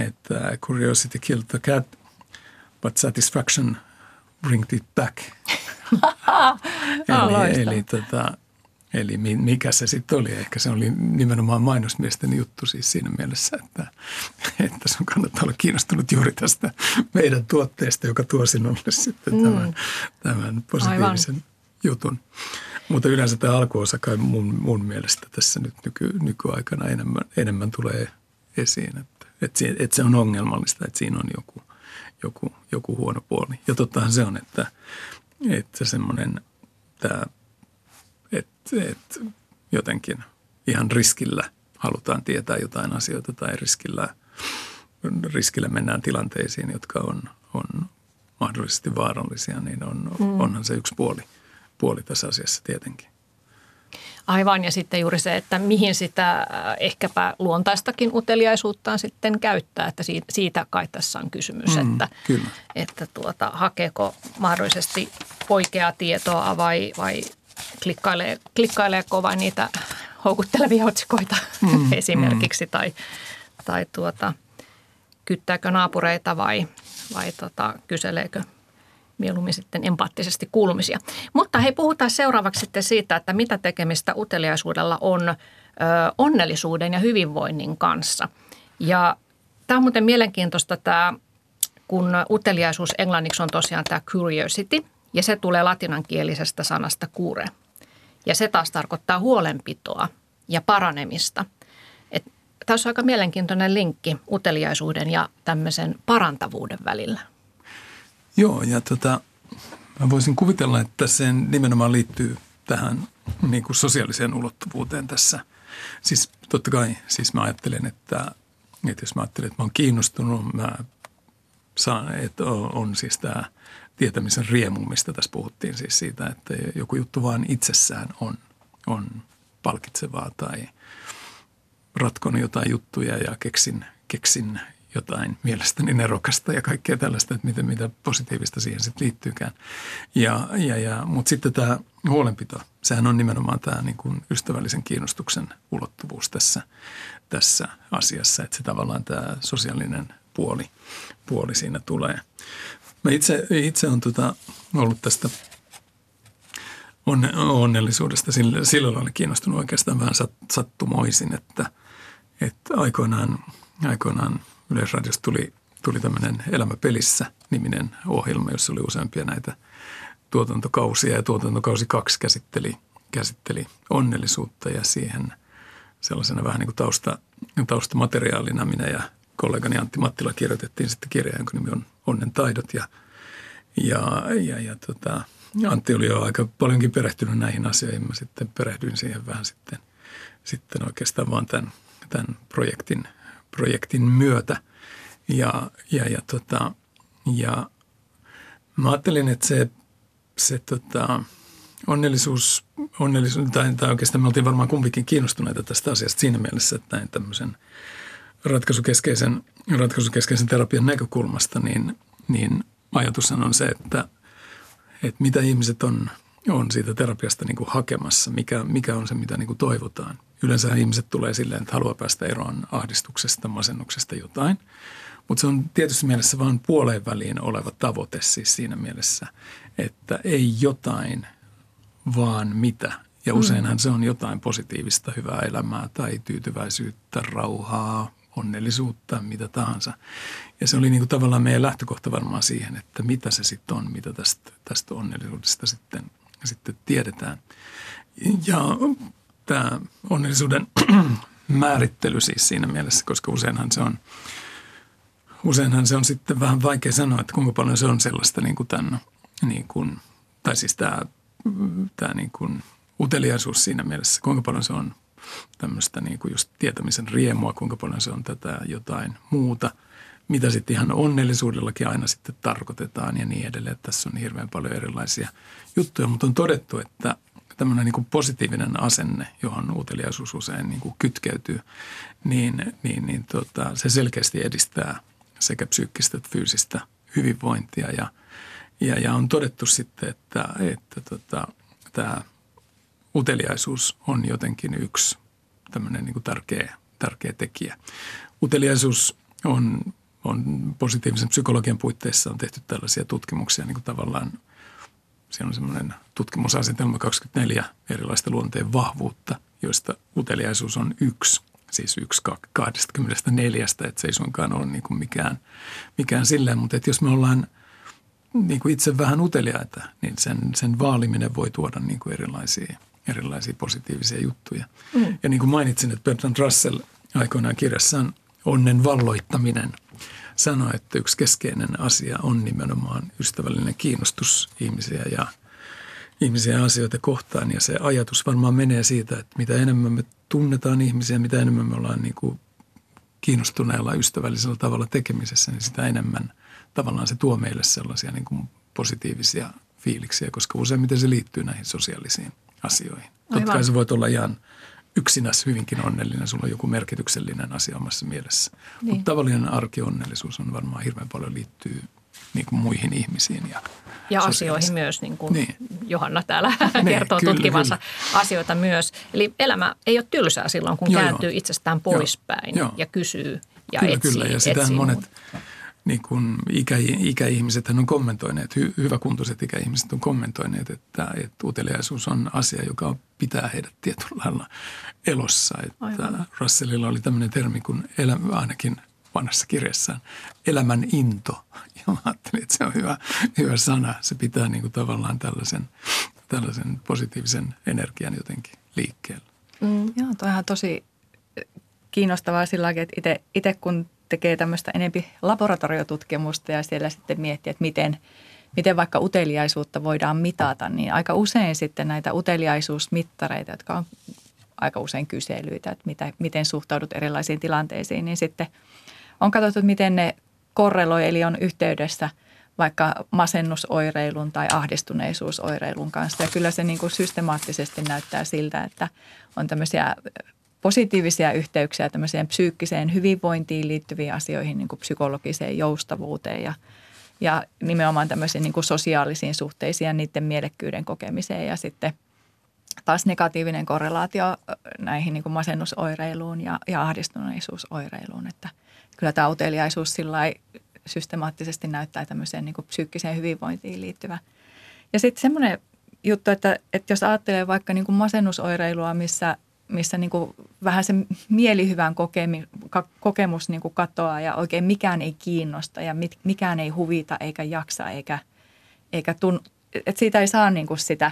että curiosity killed the cat, but satisfaction bring it back. eli, eli tota, Eli mikä se sitten oli? Ehkä se oli nimenomaan mainosmiesten juttu siis siinä mielessä, että, että sun kannattaa olla kiinnostunut juuri tästä meidän tuotteesta, joka tuo sinulle sitten mm. tämän, tämän positiivisen Aivan. jutun. Mutta yleensä tämä alkuosa kai mun, mun mielestä tässä nyt nyky, nykyaikana enemmän, enemmän tulee esiin, että, että, se, että se on ongelmallista, että siinä on joku, joku, joku huono puoli. Ja tottahan se on, että, että semmoinen tämä – että et jotenkin ihan riskillä halutaan tietää jotain asioita tai riskillä, riskillä mennään tilanteisiin, jotka on, on mahdollisesti vaarallisia, niin on, mm. onhan se yksi puoli, puoli tässä asiassa tietenkin. Aivan, ja sitten juuri se, että mihin sitä äh, ehkäpä luontaistakin uteliaisuuttaan sitten käyttää, että siitä, siitä kai tässä on kysymys, mm, että, kyllä. että tuota, hakeeko mahdollisesti oikeaa tietoa vai, vai klikkailee, klikkailee kovaa niitä houkuttelevia otsikoita mm, esimerkiksi mm. tai, tai tuota, kyttääkö naapureita vai, vai tota, kyseleekö mieluummin sitten empaattisesti kuulumisia. Mutta hei, puhutaan seuraavaksi sitten siitä, että mitä tekemistä uteliaisuudella on ö, onnellisuuden ja hyvinvoinnin kanssa. Ja tämä on muuten mielenkiintoista tämä, kun uteliaisuus englanniksi on tosiaan tämä curiosity – ja se tulee latinankielisestä sanasta cure. Ja se taas tarkoittaa huolenpitoa ja paranemista. Et tässä on aika mielenkiintoinen linkki uteliaisuuden ja tämmöisen parantavuuden välillä. Joo, ja tota, mä voisin kuvitella, että se nimenomaan liittyy tähän niin kuin sosiaaliseen ulottuvuuteen tässä. Siis totta kai, siis mä ajattelen, että, että jos mä ajattelen, että mä oon kiinnostunut, mä saan, että on, on siis tämä – tietämisen riemu, mistä tässä puhuttiin siis siitä, että joku juttu vaan itsessään on, on palkitsevaa tai ratkon jotain juttuja ja keksin, keksin jotain mielestäni nerokasta ja kaikkea tällaista, että mitä, mitä positiivista siihen sitten liittyykään. Ja, ja, ja, Mutta sitten tämä huolenpito, sehän on nimenomaan tämä niin kuin ystävällisen kiinnostuksen ulottuvuus tässä, tässä asiassa, että se tavallaan tämä sosiaalinen puoli, puoli siinä tulee. Mä itse, itse olen tota, ollut tästä onne, onnellisuudesta sillä, sillä lailla kiinnostunut oikeastaan vähän sat, sattumoisin, että, että aikoinaan, aikoinaan Yleisradiosta tuli, tuli tämmöinen Elämä pelissä niminen ohjelma, jossa oli useampia näitä, tuotantokausia ja tuotantokausi kaksi käsitteli, käsitteli onnellisuutta ja siihen sellaisena vähän niin kuin tausta, taustamateriaalina minä ja kollegani Antti Mattila kirjoitettiin sitten kirja, jonka nimi on Onnen taidot ja, ja, ja, ja tota, Antti oli jo aika paljonkin perehtynyt näihin asioihin. Mä sitten perehdyin siihen vähän sitten, sitten oikeastaan vaan tämän, tämän projektin, projektin myötä. Ja, ja, ja, tota, ja mä ajattelin, että se, se tota, onnellisuus, onnellisuus tai, tai oikeastaan me oltiin varmaan kumpikin kiinnostuneita tästä asiasta siinä mielessä, että näin tämmöisen ratkaisukeskeisen, ratkaisukeskeisen terapian näkökulmasta, niin, niin ajatushan on se, että, että mitä ihmiset on, on siitä terapiasta niin kuin hakemassa, mikä, mikä on se, mitä niin kuin toivotaan. Yleensä ihmiset tulee silleen, että haluaa päästä eroon ahdistuksesta, masennuksesta jotain – mutta se on tietysti mielessä vain puoleen väliin oleva tavoite siis siinä mielessä, että ei jotain, vaan mitä. Ja mm. useinhan se on jotain positiivista, hyvää elämää tai tyytyväisyyttä, rauhaa, onnellisuutta, mitä tahansa. Ja se oli niin kuin tavallaan meidän lähtökohta varmaan siihen, että mitä se sitten on, mitä tästä, tästä onnellisuudesta sitten, sitten tiedetään. Ja tämä onnellisuuden määrittely siis siinä mielessä, koska useinhan se on – useinhan se on sitten vähän vaikea sanoa, että kuinka paljon se on sellaista niin kuin tämän, niin kuin, tai siis tämä, tämä niin kuin uteliaisuus siinä mielessä, kuinka paljon se on tämmöistä niin kuin just tietämisen riemua, kuinka paljon se on tätä jotain muuta, mitä sitten ihan onnellisuudellakin aina sitten tarkoitetaan ja niin edelleen. Tässä on hirveän paljon erilaisia juttuja, mutta on todettu, että tämmöinen niin kuin positiivinen asenne, johon uteliaisuus usein niin kuin kytkeytyy, niin, niin, niin tota, se selkeästi edistää – sekä psyykkistä että fyysistä hyvinvointia. Ja, ja, ja on todettu sitten, että, että tota, tämä uteliaisuus on jotenkin yksi tämmöinen niin kuin tärkeä, tärkeä tekijä. Uteliaisuus on, on positiivisen psykologian puitteissa on tehty tällaisia tutkimuksia niin kuin tavallaan siellä on semmoinen tutkimusasetelma 24 erilaista luonteen vahvuutta, joista uteliaisuus on yksi siis yksi 24, että se ei suinkaan ole niin kuin mikään, mikään silleen, mutta että jos me ollaan niin kuin itse vähän uteliaita, niin sen, sen vaaliminen voi tuoda niin kuin erilaisia, erilaisia positiivisia juttuja. Mm. Ja niin kuin mainitsin, että Bertrand Russell aikoinaan kirjassaan Onnen valloittaminen sanoi, että yksi keskeinen asia on nimenomaan ystävällinen kiinnostus ihmisiä ja ihmisiä ja asioita kohtaan. Ja se ajatus varmaan menee siitä, että mitä enemmän me tunnetaan ihmisiä, mitä enemmän me ollaan niin kuin kiinnostuneella ystävällisellä tavalla tekemisessä, niin sitä enemmän tavallaan se tuo meille sellaisia niin kuin positiivisia fiiliksiä, koska useimmiten se liittyy näihin sosiaalisiin asioihin. Aivan. Totta kai sä voit olla ihan yksinäs hyvinkin onnellinen, sulla on joku merkityksellinen asia omassa mielessä. Niin. Mutta tavallinen arkionnellisuus on varmaan hirveän paljon liittyy niin kuin muihin ihmisiin. Ja, ja asioihin myös, niin kuin niin. Johanna täällä niin, kertoo kyllä, tutkivansa kyllä. asioita myös. Eli elämä ei ole tylsää silloin, kun joo, kääntyy joo. itsestään poispäin joo, ja kysyy ja kyllä, etsii. Kyllä, ja sitä monet niin kuin ikä, ikäihmiset on kommentoineet, hy, hyväkuntoiset ikäihmiset on kommentoineet, että, että uteliaisuus on asia, joka pitää heidät tietyllä lailla elossa. Että Russellilla oli tämmöinen termi kuin elämä, ainakin vanhassa kirjassaan, elämän into. Ja mä ajattelin, että se on hyvä, hyvä sana. Se pitää niin kuin tavallaan tällaisen, tällaisen positiivisen energian jotenkin liikkeellä. Mm. Joo, toihan tosi kiinnostavaa sillä että itse kun tekee tämmöistä enempi laboratoriotutkimusta ja siellä sitten miettii, että miten, miten vaikka uteliaisuutta voidaan mitata, niin aika usein sitten näitä uteliaisuusmittareita, jotka on aika usein kyselyitä, että mitä, miten suhtaudut erilaisiin tilanteisiin, niin sitten – on katsottu, että miten ne korreloi, eli on yhteydessä vaikka masennusoireilun tai ahdistuneisuusoireilun kanssa. Ja kyllä se niin kuin systemaattisesti näyttää siltä, että on tämmöisiä positiivisia yhteyksiä tämmöiseen psyykkiseen hyvinvointiin liittyviin asioihin, niin kuin psykologiseen joustavuuteen ja, ja nimenomaan tämmöisiin niin kuin sosiaalisiin suhteisiin ja niiden mielekkyyden kokemiseen. Ja sitten taas negatiivinen korrelaatio näihin niin kuin masennusoireiluun ja, ja ahdistuneisuusoireiluun, että – kyllä tämä uteliaisuus sillä systemaattisesti näyttää tämmöiseen niin kuin psyykkiseen hyvinvointiin liittyvä. Ja sitten semmoinen juttu, että, että jos ajattelee vaikka niin kuin masennusoireilua, missä, missä niin kuin vähän se mielihyvän kokemi, kokemus niin kuin katoaa ja oikein mikään ei kiinnosta ja mit, mikään ei huvita eikä jaksa eikä, eikä tun, että siitä ei saa niin kuin sitä,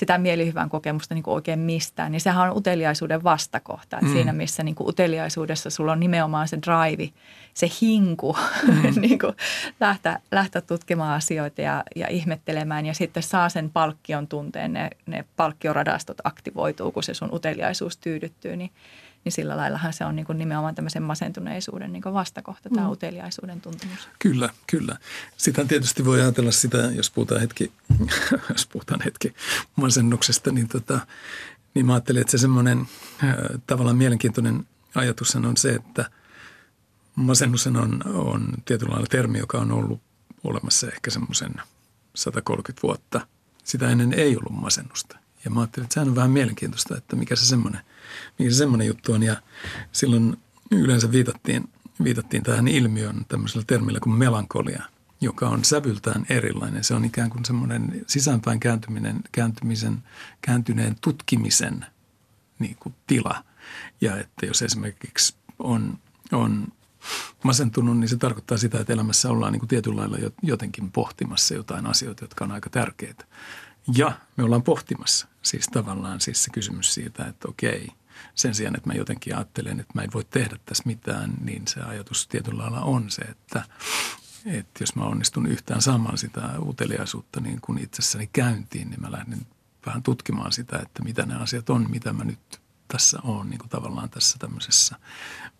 sitä mielihyvän kokemusta niin kuin oikein mistään, niin sehän on uteliaisuuden vastakohta. Mm. Siinä missä niin kuin uteliaisuudessa sulla on nimenomaan se drive, se hinku mm. niin kuin lähteä, lähteä tutkimaan asioita ja, ja ihmettelemään ja sitten saa sen palkkion tunteen, ne, ne palkkioradastot aktivoituu, kun se sun uteliaisuus tyydyttyy, niin – niin sillä laillahan se on niin kuin nimenomaan tämmöisen masentuneisuuden niin kuin vastakohta, tämä mm. uteliaisuuden tuntemus. Kyllä, kyllä. Sitä tietysti voi ajatella sitä, jos puhutaan hetki, jos puhutaan hetki masennuksesta, niin, tota, niin mä ajattelin, että se semmoinen äh, tavallaan mielenkiintoinen ajatus on se, että masennus on, on tietyllä lailla termi, joka on ollut olemassa ehkä semmoisen 130 vuotta. Sitä ennen ei ollut masennusta. Ja mä ajattelin, että sehän on vähän mielenkiintoista, että mikä se semmoinen, mikä se semmoinen juttu on. Ja silloin yleensä viitattiin, viitattiin tähän ilmiön tämmöisellä termillä kuin melankolia, joka on sävyltään erilainen. Se on ikään kuin semmoinen sisäänpäin kääntyminen, kääntymisen, kääntyneen tutkimisen niin kuin tila. Ja että jos esimerkiksi on, on masentunut, niin se tarkoittaa sitä, että elämässä ollaan niin kuin tietyllä lailla jotenkin pohtimassa jotain asioita, jotka on aika tärkeitä. Ja me ollaan pohtimassa siis tavallaan siis se kysymys siitä, että okei, sen sijaan, että mä jotenkin ajattelen, että mä en voi tehdä tässä mitään, niin se ajatus tietyllä lailla on se, että, että jos mä onnistun yhtään saamaan sitä uteliaisuutta niin kuin itsessäni käyntiin, niin mä lähden vähän tutkimaan sitä, että mitä ne asiat on, mitä mä nyt tässä on niin kuin tavallaan tässä tämmöisessä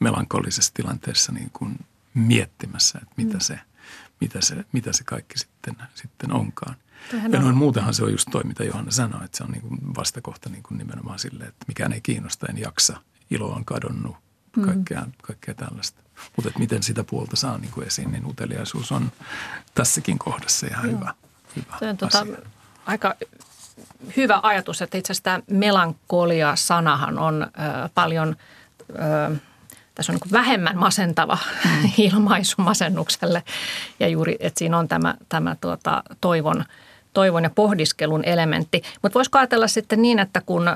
melankolisessa tilanteessa niin kuin miettimässä, että mitä, mm. se, mitä, se, mitä se kaikki sitten, sitten onkaan – Tähän ja noin muutenhan se on just toi, mitä Johanna sanoi, että se on niin kuin vastakohta niin kuin nimenomaan sille, että mikään ei kiinnosta, en jaksa, ilo on kadonnut, kaikkea, mm. kaikkea tällaista. Mutta miten sitä puolta saa niin kuin esiin, niin uteliaisuus on tässäkin kohdassa ihan Joo. hyvä, hyvä on tota, aika hyvä ajatus, että itse asiassa tämä melankolia-sanahan on ö, paljon, ö, tässä on niin vähemmän masentava mm. ilmaisu masennukselle ja juuri, että siinä on tämä, tämä tuota, toivon – toivon ja pohdiskelun elementti. Mutta voisiko ajatella sitten niin, että kun ö,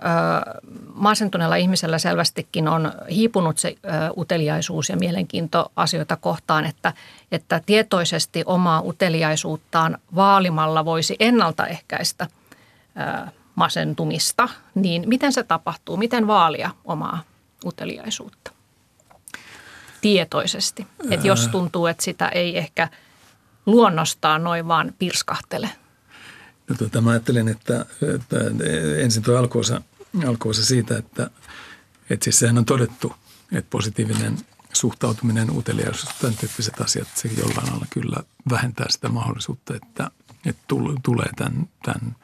masentuneella ihmisellä selvästikin on hiipunut se ö, uteliaisuus ja mielenkiinto asioita kohtaan, että, että tietoisesti omaa uteliaisuuttaan vaalimalla voisi ennaltaehkäistä ö, masentumista, niin miten se tapahtuu? Miten vaalia omaa uteliaisuutta tietoisesti? Että jos tuntuu, että sitä ei ehkä luonnostaan noin vaan pirskahtele – No tuota, mä ajattelen, että, että ensin tuo alkuosa, alkuosa siitä, että, että siis sehän on todettu, että positiivinen suhtautuminen, uteliaisuus, tämän tyyppiset asiat, se jollain lailla kyllä vähentää sitä mahdollisuutta, että, että tulee tämän, tämän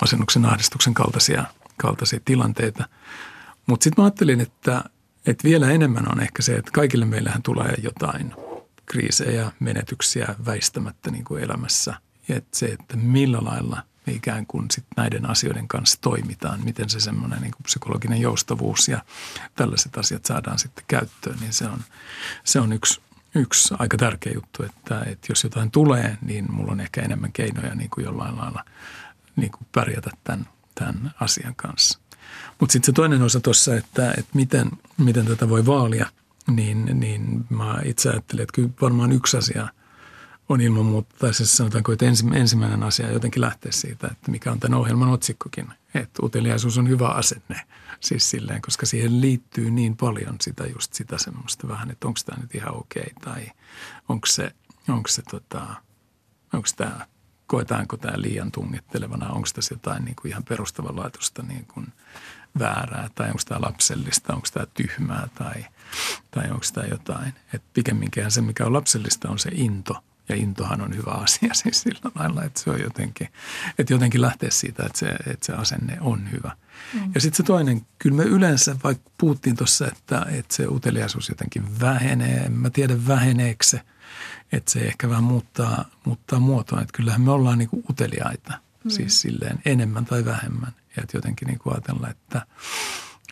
masennuksen, ahdistuksen kaltaisia, kaltaisia tilanteita. Mutta sitten mä ajattelin, että, että vielä enemmän on ehkä se, että kaikille meillähän tulee jotain kriisejä, menetyksiä väistämättä niin kuin elämässä – että se, että millä lailla me ikään kuin sit näiden asioiden kanssa toimitaan, miten se semmoinen niin psykologinen joustavuus ja tällaiset asiat saadaan sitten käyttöön, niin se on, se on yksi, yksi aika tärkeä juttu, että, että jos jotain tulee, niin mulla on ehkä enemmän keinoja niin kuin jollain lailla niin kuin pärjätä tämän, tämän asian kanssa. Mutta sitten se toinen osa tuossa, että, että miten, miten tätä voi vaalia, niin, niin mä itse ajattelen, että kyllä varmaan yksi asia – on ilman muuta, tai siis sanotaanko, että ensimmäinen asia jotenkin lähtee siitä, että mikä on tämän ohjelman otsikkokin, että uteliaisuus on hyvä asenne. Siis silleen, koska siihen liittyy niin paljon sitä just sitä semmoista vähän, että onko tämä nyt ihan okei okay, tai onko se, onko se tota, onko tämä, koetaanko tämä liian tunnittelevana, onko tässä jotain niin kuin ihan perustavanlaatuista niin kuin väärää tai onko tämä lapsellista, onko tämä tyhmää tai, tai onko tämä jotain. Et pikemminkin se, mikä on lapsellista, on se into – ja intohan on hyvä asia siis sillä lailla, että se on jotenkin, että jotenkin lähtee siitä, että se, että se asenne on hyvä. Mm. Ja sitten se toinen, kyllä me yleensä, vaikka puhuttiin tuossa, että, että se uteliaisuus jotenkin vähenee, en mä tiedä väheneekö se, että se ehkä vähän muuttaa, muuttaa muotoa, että kyllähän me ollaan niin kuin uteliaita, mm. siis silleen enemmän tai vähemmän. Ja että jotenkin niin kuin ajatella, että,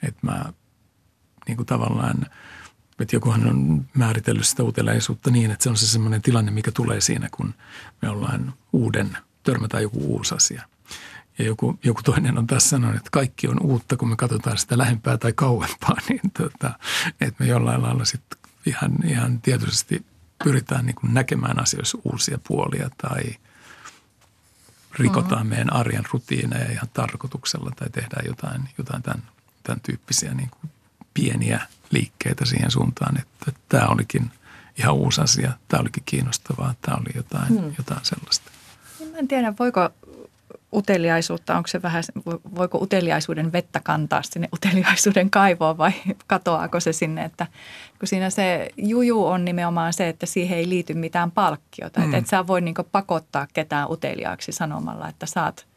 että mä niin kuin tavallaan – että jokuhan on määritellyt sitä uteliaisuutta niin, että se on se semmoinen tilanne, mikä tulee siinä, kun me ollaan uuden, törmätään joku uusi asia. Ja joku, joku toinen on tässä sanonut, että kaikki on uutta, kun me katsotaan sitä lähempää tai kauempaa, niin tota, että me jollain lailla sitten ihan, ihan tietoisesti pyritään niin kuin näkemään asioissa uusia puolia tai rikotaan mm-hmm. meidän arjen rutiineja ihan tarkoituksella tai tehdään jotain, jotain tämän, tämän tyyppisiä niin kuin pieniä liikkeitä siihen suuntaan, että tämä olikin ihan uusi asia, tämä olikin kiinnostavaa, tämä oli jotain, mm. jotain sellaista. Mä en tiedä, voiko uteliaisuutta, onko se vähän, voiko uteliaisuuden vettä kantaa sinne uteliaisuuden kaivoon vai katoaako se sinne, että kun siinä se juju on nimenomaan se, että siihen ei liity mitään palkkiota, mm. että et sä voi niin pakottaa ketään uteliaaksi sanomalla, että saat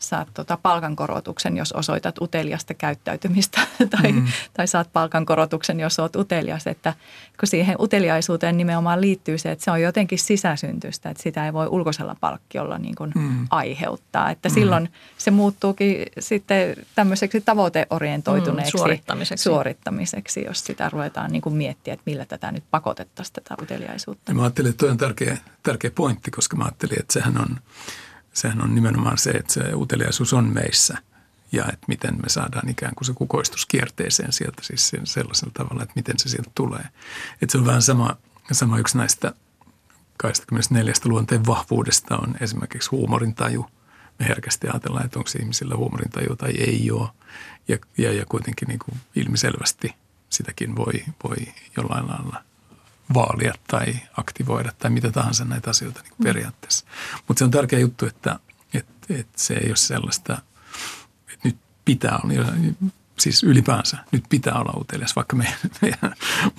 saat tota palkankorotuksen, jos osoitat uteliasta käyttäytymistä tai, mm. tai saat palkankorotuksen, jos olet utelias. Että kun siihen uteliaisuuteen nimenomaan liittyy se, että se on jotenkin sisäsyntystä, että sitä ei voi ulkoisella palkkiolla niin kuin mm. aiheuttaa. Että mm. silloin se muuttuukin sitten tämmöiseksi tavoiteorientoituneeksi mm, suorittamiseksi. suorittamiseksi, jos sitä ruvetaan niin kuin miettiä, että millä tätä nyt pakotettaisiin tätä uteliaisuutta. Ja mä ajattelin, että toi on tärkeä, tärkeä pointti, koska mä ajattelin, että sehän on – sehän on nimenomaan se, että se uteliaisuus on meissä ja että miten me saadaan ikään kuin se kukoistus kierteeseen sieltä siis sellaisella tavalla, että miten se sieltä tulee. Että se on vähän sama, sama yksi näistä 24 luonteen vahvuudesta on esimerkiksi huumorintaju. Me herkästi ajatellaan, että onko ihmisillä huumorintaju tai ei ole. Ja, ja, ja kuitenkin niin kuin ilmiselvästi sitäkin voi, voi jollain lailla vaalia tai aktivoida tai mitä tahansa näitä asioita niin mm. periaatteessa. Mutta se on tärkeä juttu, että, että, että se ei ole sellaista, että nyt pitää olla, siis ylipäänsä nyt pitää olla utelias, vaikka meidän, meidän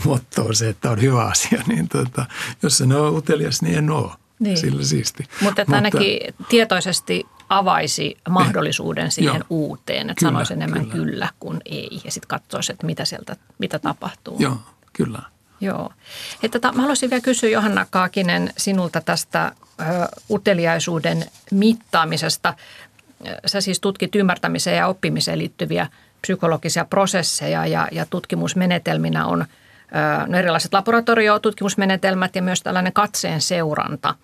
motto on se, että on hyvä asia, niin tota, jos se on utelias, niin en ole. Niin. Sillä siisti. Mutta että ainakin tietoisesti avaisi mahdollisuuden niin. siihen Joo. uuteen, että kyllä, sanoisi enemmän kyllä. kyllä kuin ei ja sitten katsoisi, että mitä sieltä, mitä tapahtuu. Joo, kyllä. Joo. Että ta, mä haluaisin vielä kysyä Johanna Kaakinen sinulta tästä ö, uteliaisuuden mittaamisesta. Sä siis tutkit ymmärtämiseen ja oppimiseen liittyviä psykologisia prosesseja ja, ja tutkimusmenetelminä on ö, no erilaiset laboratoriotutkimusmenetelmät ja myös tällainen katseen seuranta.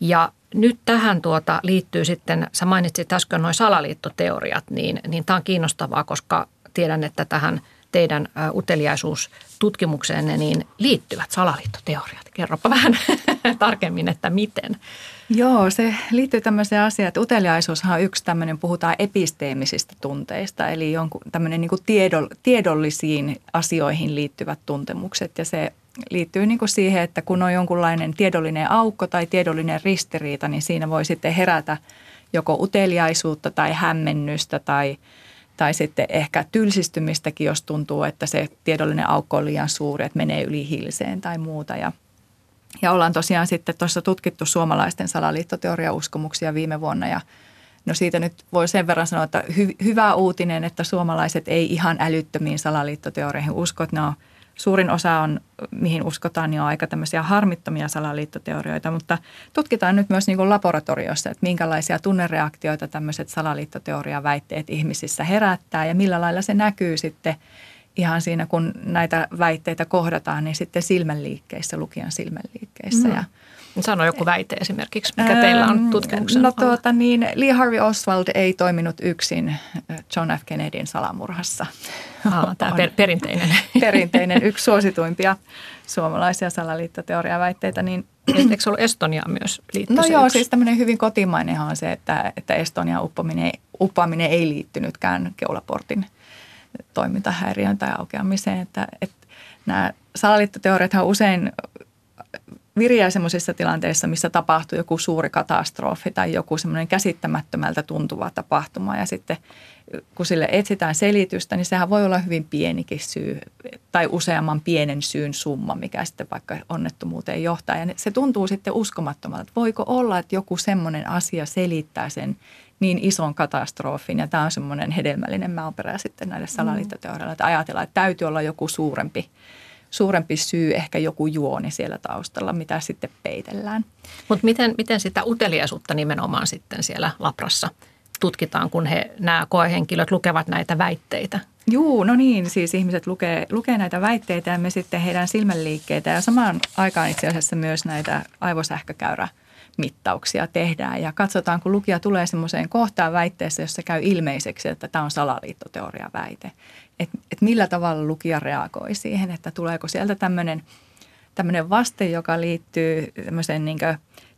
Ja nyt tähän tuota liittyy sitten, sä mainitsit äsken noin salaliittoteoriat, niin, niin tämä on kiinnostavaa, koska tiedän, että tähän – teidän uteliaisuustutkimukseen niin liittyvät salaliittoteoriat. Kerropa vähän tarkemmin, että miten. Joo, se liittyy tämmöiseen asiaan, että uteliaisuushan on yksi tämmöinen, puhutaan episteemisistä tunteista, eli jonkun tämmöinen niin tiedollisiin asioihin liittyvät tuntemukset ja se liittyy niin kuin siihen, että kun on jonkunlainen tiedollinen aukko tai tiedollinen ristiriita, niin siinä voi sitten herätä joko uteliaisuutta tai hämmennystä tai – tai sitten ehkä tylsistymistäkin, jos tuntuu, että se tiedollinen aukko on liian suuri, että menee yli hilseen tai muuta. Ja, ja ollaan tosiaan sitten tuossa tutkittu suomalaisten salaliittoteoriauskomuksia viime vuonna ja No siitä nyt voi sen verran sanoa, että hy, hyvä uutinen, että suomalaiset ei ihan älyttömiin salaliittoteorioihin usko, että ne on – suurin osa on, mihin uskotaan, niin on aika tämmöisiä harmittomia salaliittoteorioita, mutta tutkitaan nyt myös niin kuin laboratoriossa, että minkälaisia tunnereaktioita tämmöiset salaliittoteoriaväitteet ihmisissä herättää ja millä lailla se näkyy sitten ihan siinä, kun näitä väitteitä kohdataan, niin sitten silmänliikkeissä, lukijan silmänliikkeissä. Mm. Ja Sano joku väite esimerkiksi, mikä ähm, teillä on tutkimuksen No tuota niin, Lee Harvey Oswald ei toiminut yksin John F. Kennedyn salamurhassa. Ah, tämä per, perinteinen. Perinteinen, yksi suosituimpia suomalaisia salaliittoteoriaväitteitä. Niin, Eikö se ollut Estonia myös liittyy No joo, yksi? siis tämmöinen hyvin kotimainenhan on se, että, että Estonia uppaminen, uppaaminen ei liittynytkään keulaportin toimintahäiriön tai aukeamiseen. Että, että nämä salaliittoteoriathan usein viriää semmoisissa tilanteissa, missä tapahtuu joku suuri katastrofi tai joku semmoinen käsittämättömältä tuntuva tapahtuma ja sitten kun sille etsitään selitystä, niin sehän voi olla hyvin pienikin syy tai useamman pienen syyn summa, mikä sitten vaikka onnettomuuteen johtaa. Ja se tuntuu sitten uskomattomalta, voiko olla, että joku semmoinen asia selittää sen niin ison katastrofin. Ja tämä on semmoinen hedelmällinen maaperä sitten näille salaliittoteorioille, että ajatellaan, että täytyy olla joku suurempi suurempi syy, ehkä joku juoni siellä taustalla, mitä sitten peitellään. Mutta miten, miten sitä uteliaisuutta nimenomaan sitten siellä labrassa tutkitaan, kun he, nämä koehenkilöt lukevat näitä väitteitä? Juu, no niin, siis ihmiset lukee, lukee näitä väitteitä ja me sitten heidän silmänliikkeitä ja samaan aikaan itse asiassa myös näitä aivosähkökäyrä mittauksia tehdään ja katsotaan, kun lukija tulee semmoiseen kohtaan väitteessä, jossa käy ilmeiseksi, että tämä on salaliittoteoria väite että et millä tavalla lukija reagoi siihen, että tuleeko sieltä tämmöinen tämmöinen vaste, joka liittyy tämmöiseen niin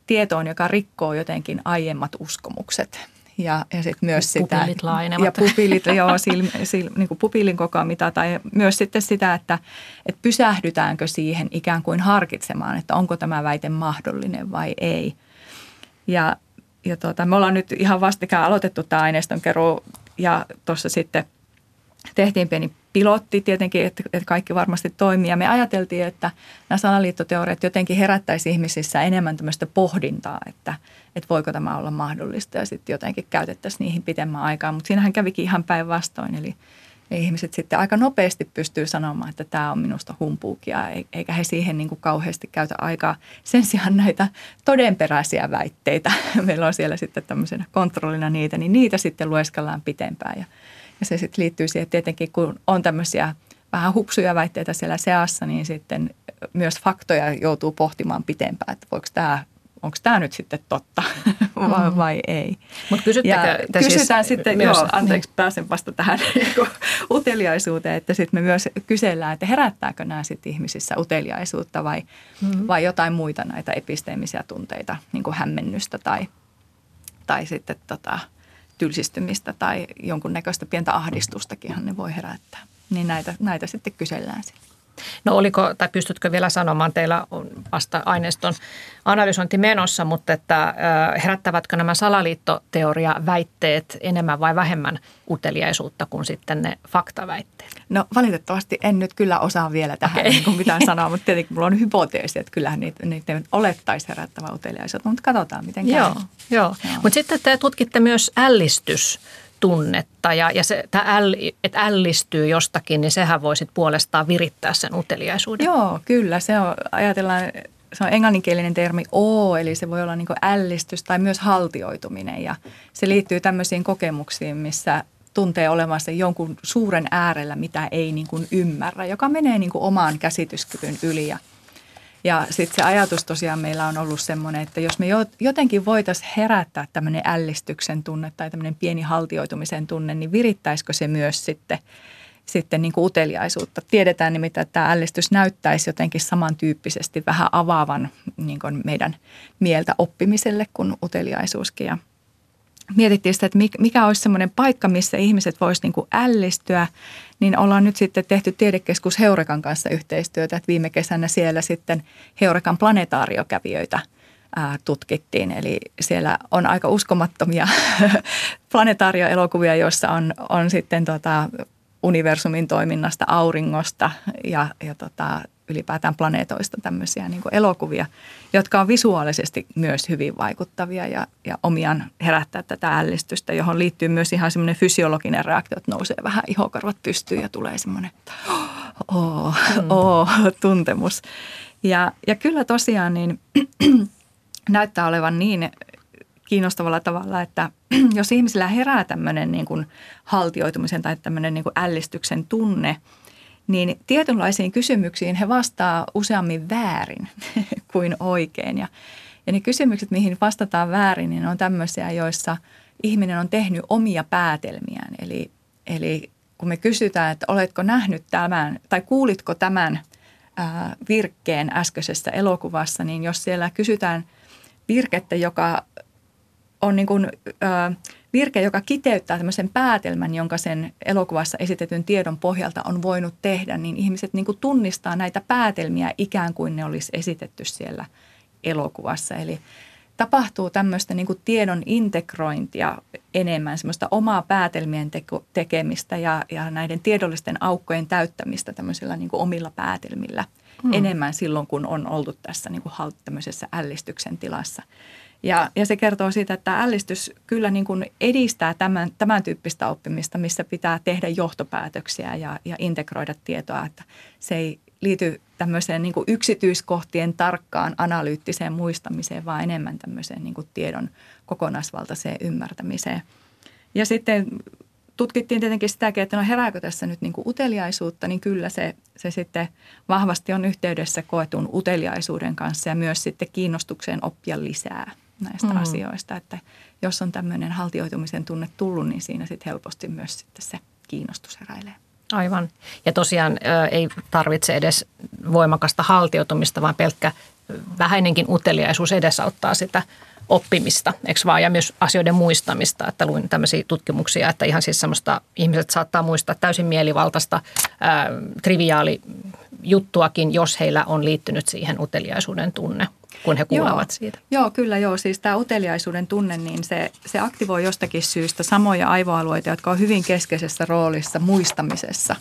tietoon, joka rikkoo jotenkin aiemmat uskomukset. Ja, ja sitten myös sitä, laajenevat. ja pupillit, joo, sil, sil, niin kuin pupillin kokoa mitata ja myös sitten sitä, että, että pysähdytäänkö siihen ikään kuin harkitsemaan, että onko tämä väite mahdollinen vai ei. Ja, ja tuota, me ollaan nyt ihan vastikään aloitettu tämä aineiston keruu ja tuossa sitten tehtiin pieni pilotti tietenkin, että, että kaikki varmasti toimii. Ja me ajateltiin, että nämä salaliittoteoriat jotenkin herättäisi ihmisissä enemmän tämmöistä pohdintaa, että, että voiko tämä olla mahdollista ja sitten jotenkin käytettäisiin niihin pitemmän aikaa. Mutta siinähän kävikin ihan päinvastoin, eli ihmiset sitten aika nopeasti pystyy sanomaan, että tämä on minusta humpuukia, eikä he siihen niin kuin kauheasti käytä aikaa. Sen sijaan näitä todenperäisiä väitteitä, meillä on siellä sitten tämmöisenä kontrollina niitä, niin niitä sitten lueskellaan pitempään ja ja se sitten liittyy siihen, että tietenkin kun on tämmöisiä vähän hupsuja väitteitä siellä seassa, niin sitten myös faktoja joutuu pohtimaan pitempään, että voiko tämä onko tämä nyt sitten totta vai, mm. vai ei. Mutta kysyttekö te siis kysytään siis sitten, myös, joo, anteeksi niin. pääsen vasta tähän niin uteliaisuuteen, että sitten me myös kysellään, että herättääkö nämä sitten ihmisissä uteliaisuutta vai, mm. vai jotain muita näitä episteemisiä tunteita, niin kuin hämmennystä tai, tai sitten tota, tylsistymistä tai jonkunnäköistä pientä ahdistustakinhan ne voi herättää. Niin näitä, näitä sitten kysellään siellä. No oliko, tai pystytkö vielä sanomaan, teillä on vasta aineiston analysointi menossa, mutta että herättävätkö nämä salaliittoteoria väitteet enemmän vai vähemmän uteliaisuutta kuin sitten ne faktaväitteet? No valitettavasti en nyt kyllä osaa vielä tähän okay. niin mitään sanoa, mutta tietenkin mulla on hypoteesi, että kyllähän niitä, niitä olettaisi herättävä uteliaisuutta, mutta katsotaan miten käy. Joo, joo. joo. mutta sitten te tutkitte myös ällistys tunnetta ja, ja se, että, äll, että ällistyy jostakin, niin sehän voisit puolestaan virittää sen uteliaisuuden. Joo, kyllä. Se on, ajatellaan, se on englanninkielinen termi o, eli se voi olla niin ällistys tai myös haltioituminen ja se liittyy tämmöisiin kokemuksiin, missä tuntee olevansa jonkun suuren äärellä, mitä ei niin kuin ymmärrä, joka menee niin kuin omaan käsityskyvyn yli ja – ja sitten se ajatus tosiaan meillä on ollut semmoinen, että jos me jotenkin voitaisiin herättää tämmöinen ällistyksen tunne tai tämmöinen pieni haltioitumisen tunne, niin virittäisikö se myös sitten, sitten niin kuin uteliaisuutta. Tiedetään nimittäin, että tämä ällistys näyttäisi jotenkin samantyyppisesti vähän avaavan niin kuin meidän mieltä oppimiselle kuin uteliaisuuskin. Ja mietittiin sitä, että mikä olisi semmoinen paikka, missä ihmiset voisivat niin ällistyä, niin ollaan nyt sitten tehty tiedekeskus Heurekan kanssa yhteistyötä, että viime kesänä siellä sitten Heurekan planetaariokävijöitä tutkittiin. Eli siellä on aika uskomattomia planetaarioelokuvia, joissa on, on sitten tota universumin toiminnasta, auringosta ja, ja tota, ylipäätään planeetoista tämmöisiä niin elokuvia, jotka on visuaalisesti myös hyvin vaikuttavia ja, ja omiaan herättää tätä ällistystä, johon liittyy myös ihan semmoinen fysiologinen reaktio, että nousee vähän ihokarvat pystyyn ja tulee semmoinen oh, oh, tuntemus. Ja, ja kyllä tosiaan niin näyttää olevan niin kiinnostavalla tavalla, että jos ihmisillä herää tämmöinen niin kuin haltioitumisen tai tämmöinen niin kuin ällistyksen tunne, niin tietynlaisiin kysymyksiin he vastaa useammin väärin kuin oikein. Ja, ja ne kysymykset, mihin vastataan väärin, niin on tämmöisiä, joissa ihminen on tehnyt omia päätelmiään. Eli, eli kun me kysytään, että oletko nähnyt tämän tai kuulitko tämän ää, virkkeen äskeisessä elokuvassa, niin jos siellä kysytään virkettä, joka on niin kuin, ää, virke, joka kiteyttää tämmöisen päätelmän, jonka sen elokuvassa esitetyn tiedon pohjalta on voinut tehdä, niin ihmiset niin kuin tunnistaa näitä päätelmiä ikään kuin ne olisi esitetty siellä elokuvassa. Eli tapahtuu tämmöistä niin kuin tiedon integrointia enemmän, semmoista omaa päätelmien teko, tekemistä ja, ja näiden tiedollisten aukkojen täyttämistä tämmöisillä niin kuin omilla päätelmillä hmm. enemmän silloin, kun on oltu tässä niin kuin tämmöisessä ällistyksen tilassa. Ja, ja se kertoo siitä, että ällistys kyllä niin kuin edistää tämän, tämän tyyppistä oppimista, missä pitää tehdä johtopäätöksiä ja, ja integroida tietoa, että se ei liity tämmöiseen niin kuin yksityiskohtien tarkkaan analyyttiseen muistamiseen, vaan enemmän tämmöiseen niin kuin tiedon kokonaisvaltaiseen ymmärtämiseen. Ja sitten tutkittiin tietenkin sitäkin, että no herääkö tässä nyt niin kuin uteliaisuutta, niin kyllä se, se sitten vahvasti on yhteydessä koetun uteliaisuuden kanssa ja myös sitten kiinnostukseen oppia lisää näistä mm. asioista. Että jos on tämmöinen haltioitumisen tunne tullut, niin siinä sitten helposti myös sitten se kiinnostus heräilee. Aivan. Ja tosiaan ä, ei tarvitse edes voimakasta haltioitumista, vaan pelkkä vähäinenkin uteliaisuus edesauttaa sitä oppimista, eikö vaan, ja myös asioiden muistamista, että luin tämmöisiä tutkimuksia, että ihan siis semmoista ihmiset saattaa muistaa täysin mielivaltaista ää, triviaali juttuakin, jos heillä on liittynyt siihen uteliaisuuden tunne kun he kuulevat joo, siitä. Joo, kyllä joo. Siis tämä uteliaisuuden tunne, niin se, se aktivoi jostakin syystä samoja aivoalueita, jotka on hyvin keskeisessä roolissa muistamisessa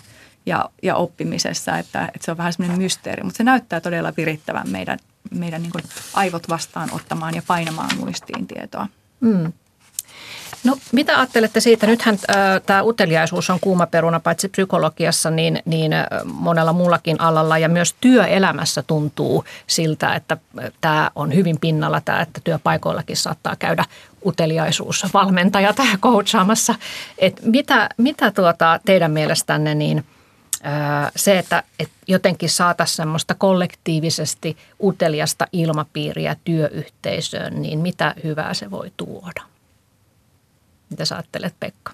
ja, ja oppimisessa, että, että se on vähän semmoinen mysteeri, mutta se näyttää todella virittävän meidän, meidän niin aivot vastaan ottamaan ja painamaan muistiin tietoa. Mm. No mitä ajattelette siitä? Nythän äh, tämä uteliaisuus on kuuma peruna paitsi psykologiassa, niin, niin äh, monella muullakin alalla ja myös työelämässä tuntuu siltä, että tämä on hyvin pinnalla tämä, että työpaikoillakin saattaa käydä uteliaisuusvalmentaja tai coachaamassa. Et mitä mitä tuota teidän mielestänne niin äh, se, että et jotenkin saataisiin semmoista kollektiivisesti uteliasta ilmapiiriä työyhteisöön, niin mitä hyvää se voi tuoda? Mitä sä ajattelet, Pekka?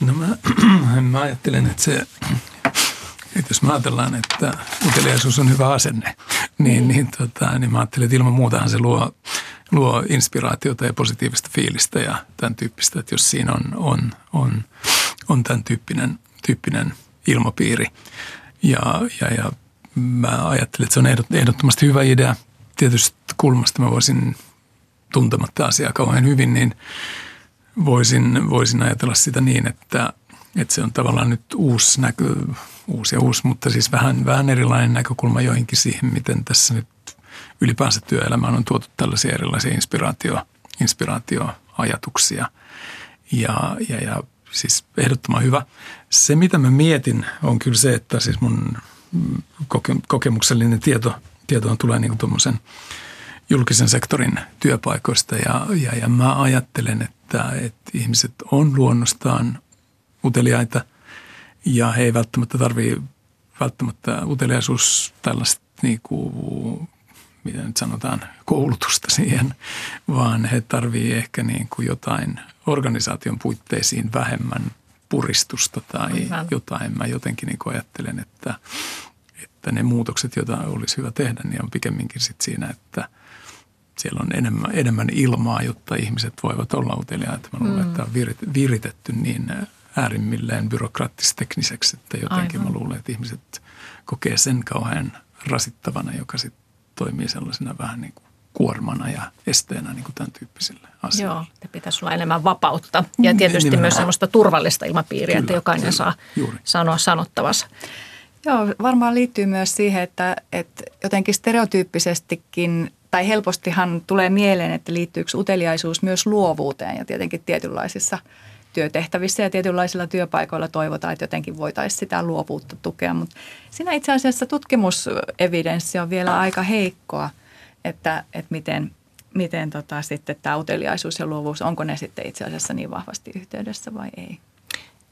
No mä, mä ajattelen, että se, että jos mä ajatellaan, että uteliaisuus on hyvä asenne, niin, niin, tota, niin mä ajattelen, että ilman muutahan se luo, luo inspiraatiota ja positiivista fiilistä ja tämän tyyppistä, että jos siinä on, on, on, on tämän tyyppinen, tyyppinen ilmapiiri. Ja, ja, ja mä ajattelen, että se on ehdottomasti hyvä idea. Tietysti kulmasta mä voisin tuntematta asiaa kauhean hyvin, niin – voisin, voisin ajatella sitä niin, että, että se on tavallaan nyt uusi näkö, uusi ja uusi, mutta siis vähän, vähän erilainen näkökulma joihinkin siihen, miten tässä nyt ylipäänsä työelämään on tuotu tällaisia erilaisia inspiraatio, inspiraatioajatuksia. Ja, ja, ja siis ehdottoman hyvä. Se, mitä mä mietin, on kyllä se, että siis mun koke, kokemuksellinen tieto, tietoon tulee niin tuommoisen – julkisen sektorin työpaikoista ja, ja, ja mä ajattelen, että, että ihmiset on luonnostaan uteliaita ja he ei välttämättä tarvitse välttämättä uteliaisuus tällaista niin kuin, mitä nyt sanotaan, koulutusta siihen, vaan he tarvii ehkä niin kuin jotain organisaation puitteisiin vähemmän puristusta tai Hyvä. jotain. Mä jotenkin niin kuin ajattelen, että, että ne muutokset, joita olisi hyvä tehdä, niin on pikemminkin sit siinä, että – siellä on enemmän, enemmän ilmaa, jotta ihmiset voivat olla uteliaita. Mä luulen, mm. että on viritetty niin äärimmilleen byrokraattis-tekniseksi, että jotenkin Aivan. mä luulen, että ihmiset kokee sen kauhean rasittavana, joka sitten toimii sellaisena vähän niin kuin kuormana ja esteenä niin kuin tämän tyyppisille asioille. Joo, että pitäisi olla enemmän vapautta ja tietysti Nimenomaan. myös sellaista turvallista ilmapiiriä, kyllä, että jokainen kyllä, saa juuri. sanoa sanottavansa. Joo, varmaan liittyy myös siihen, että, että jotenkin stereotyyppisestikin tai helpostihan tulee mieleen, että liittyykö uteliaisuus myös luovuuteen ja tietenkin tietynlaisissa työtehtävissä ja tietynlaisilla työpaikoilla toivotaan, että jotenkin voitaisiin sitä luovuutta tukea. Mutta siinä itse asiassa tutkimusevidenssi on vielä aika heikkoa, että, että miten, miten tota sitten tämä uteliaisuus ja luovuus, onko ne sitten itse asiassa niin vahvasti yhteydessä vai ei.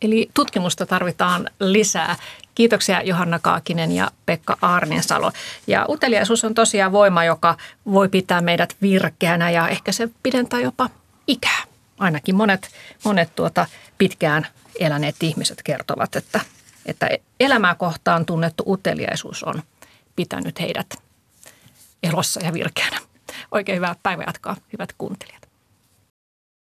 Eli tutkimusta tarvitaan lisää. Kiitoksia Johanna Kaakinen ja Pekka Aarninsalo. Ja uteliaisuus on tosiaan voima, joka voi pitää meidät virkeänä ja ehkä se pidentää jopa ikää. Ainakin monet, monet tuota pitkään eläneet ihmiset kertovat, että, että elämää kohtaan tunnettu uteliaisuus on pitänyt heidät elossa ja virkeänä. Oikein hyvää päivänjatkoa, hyvät kuuntelijat.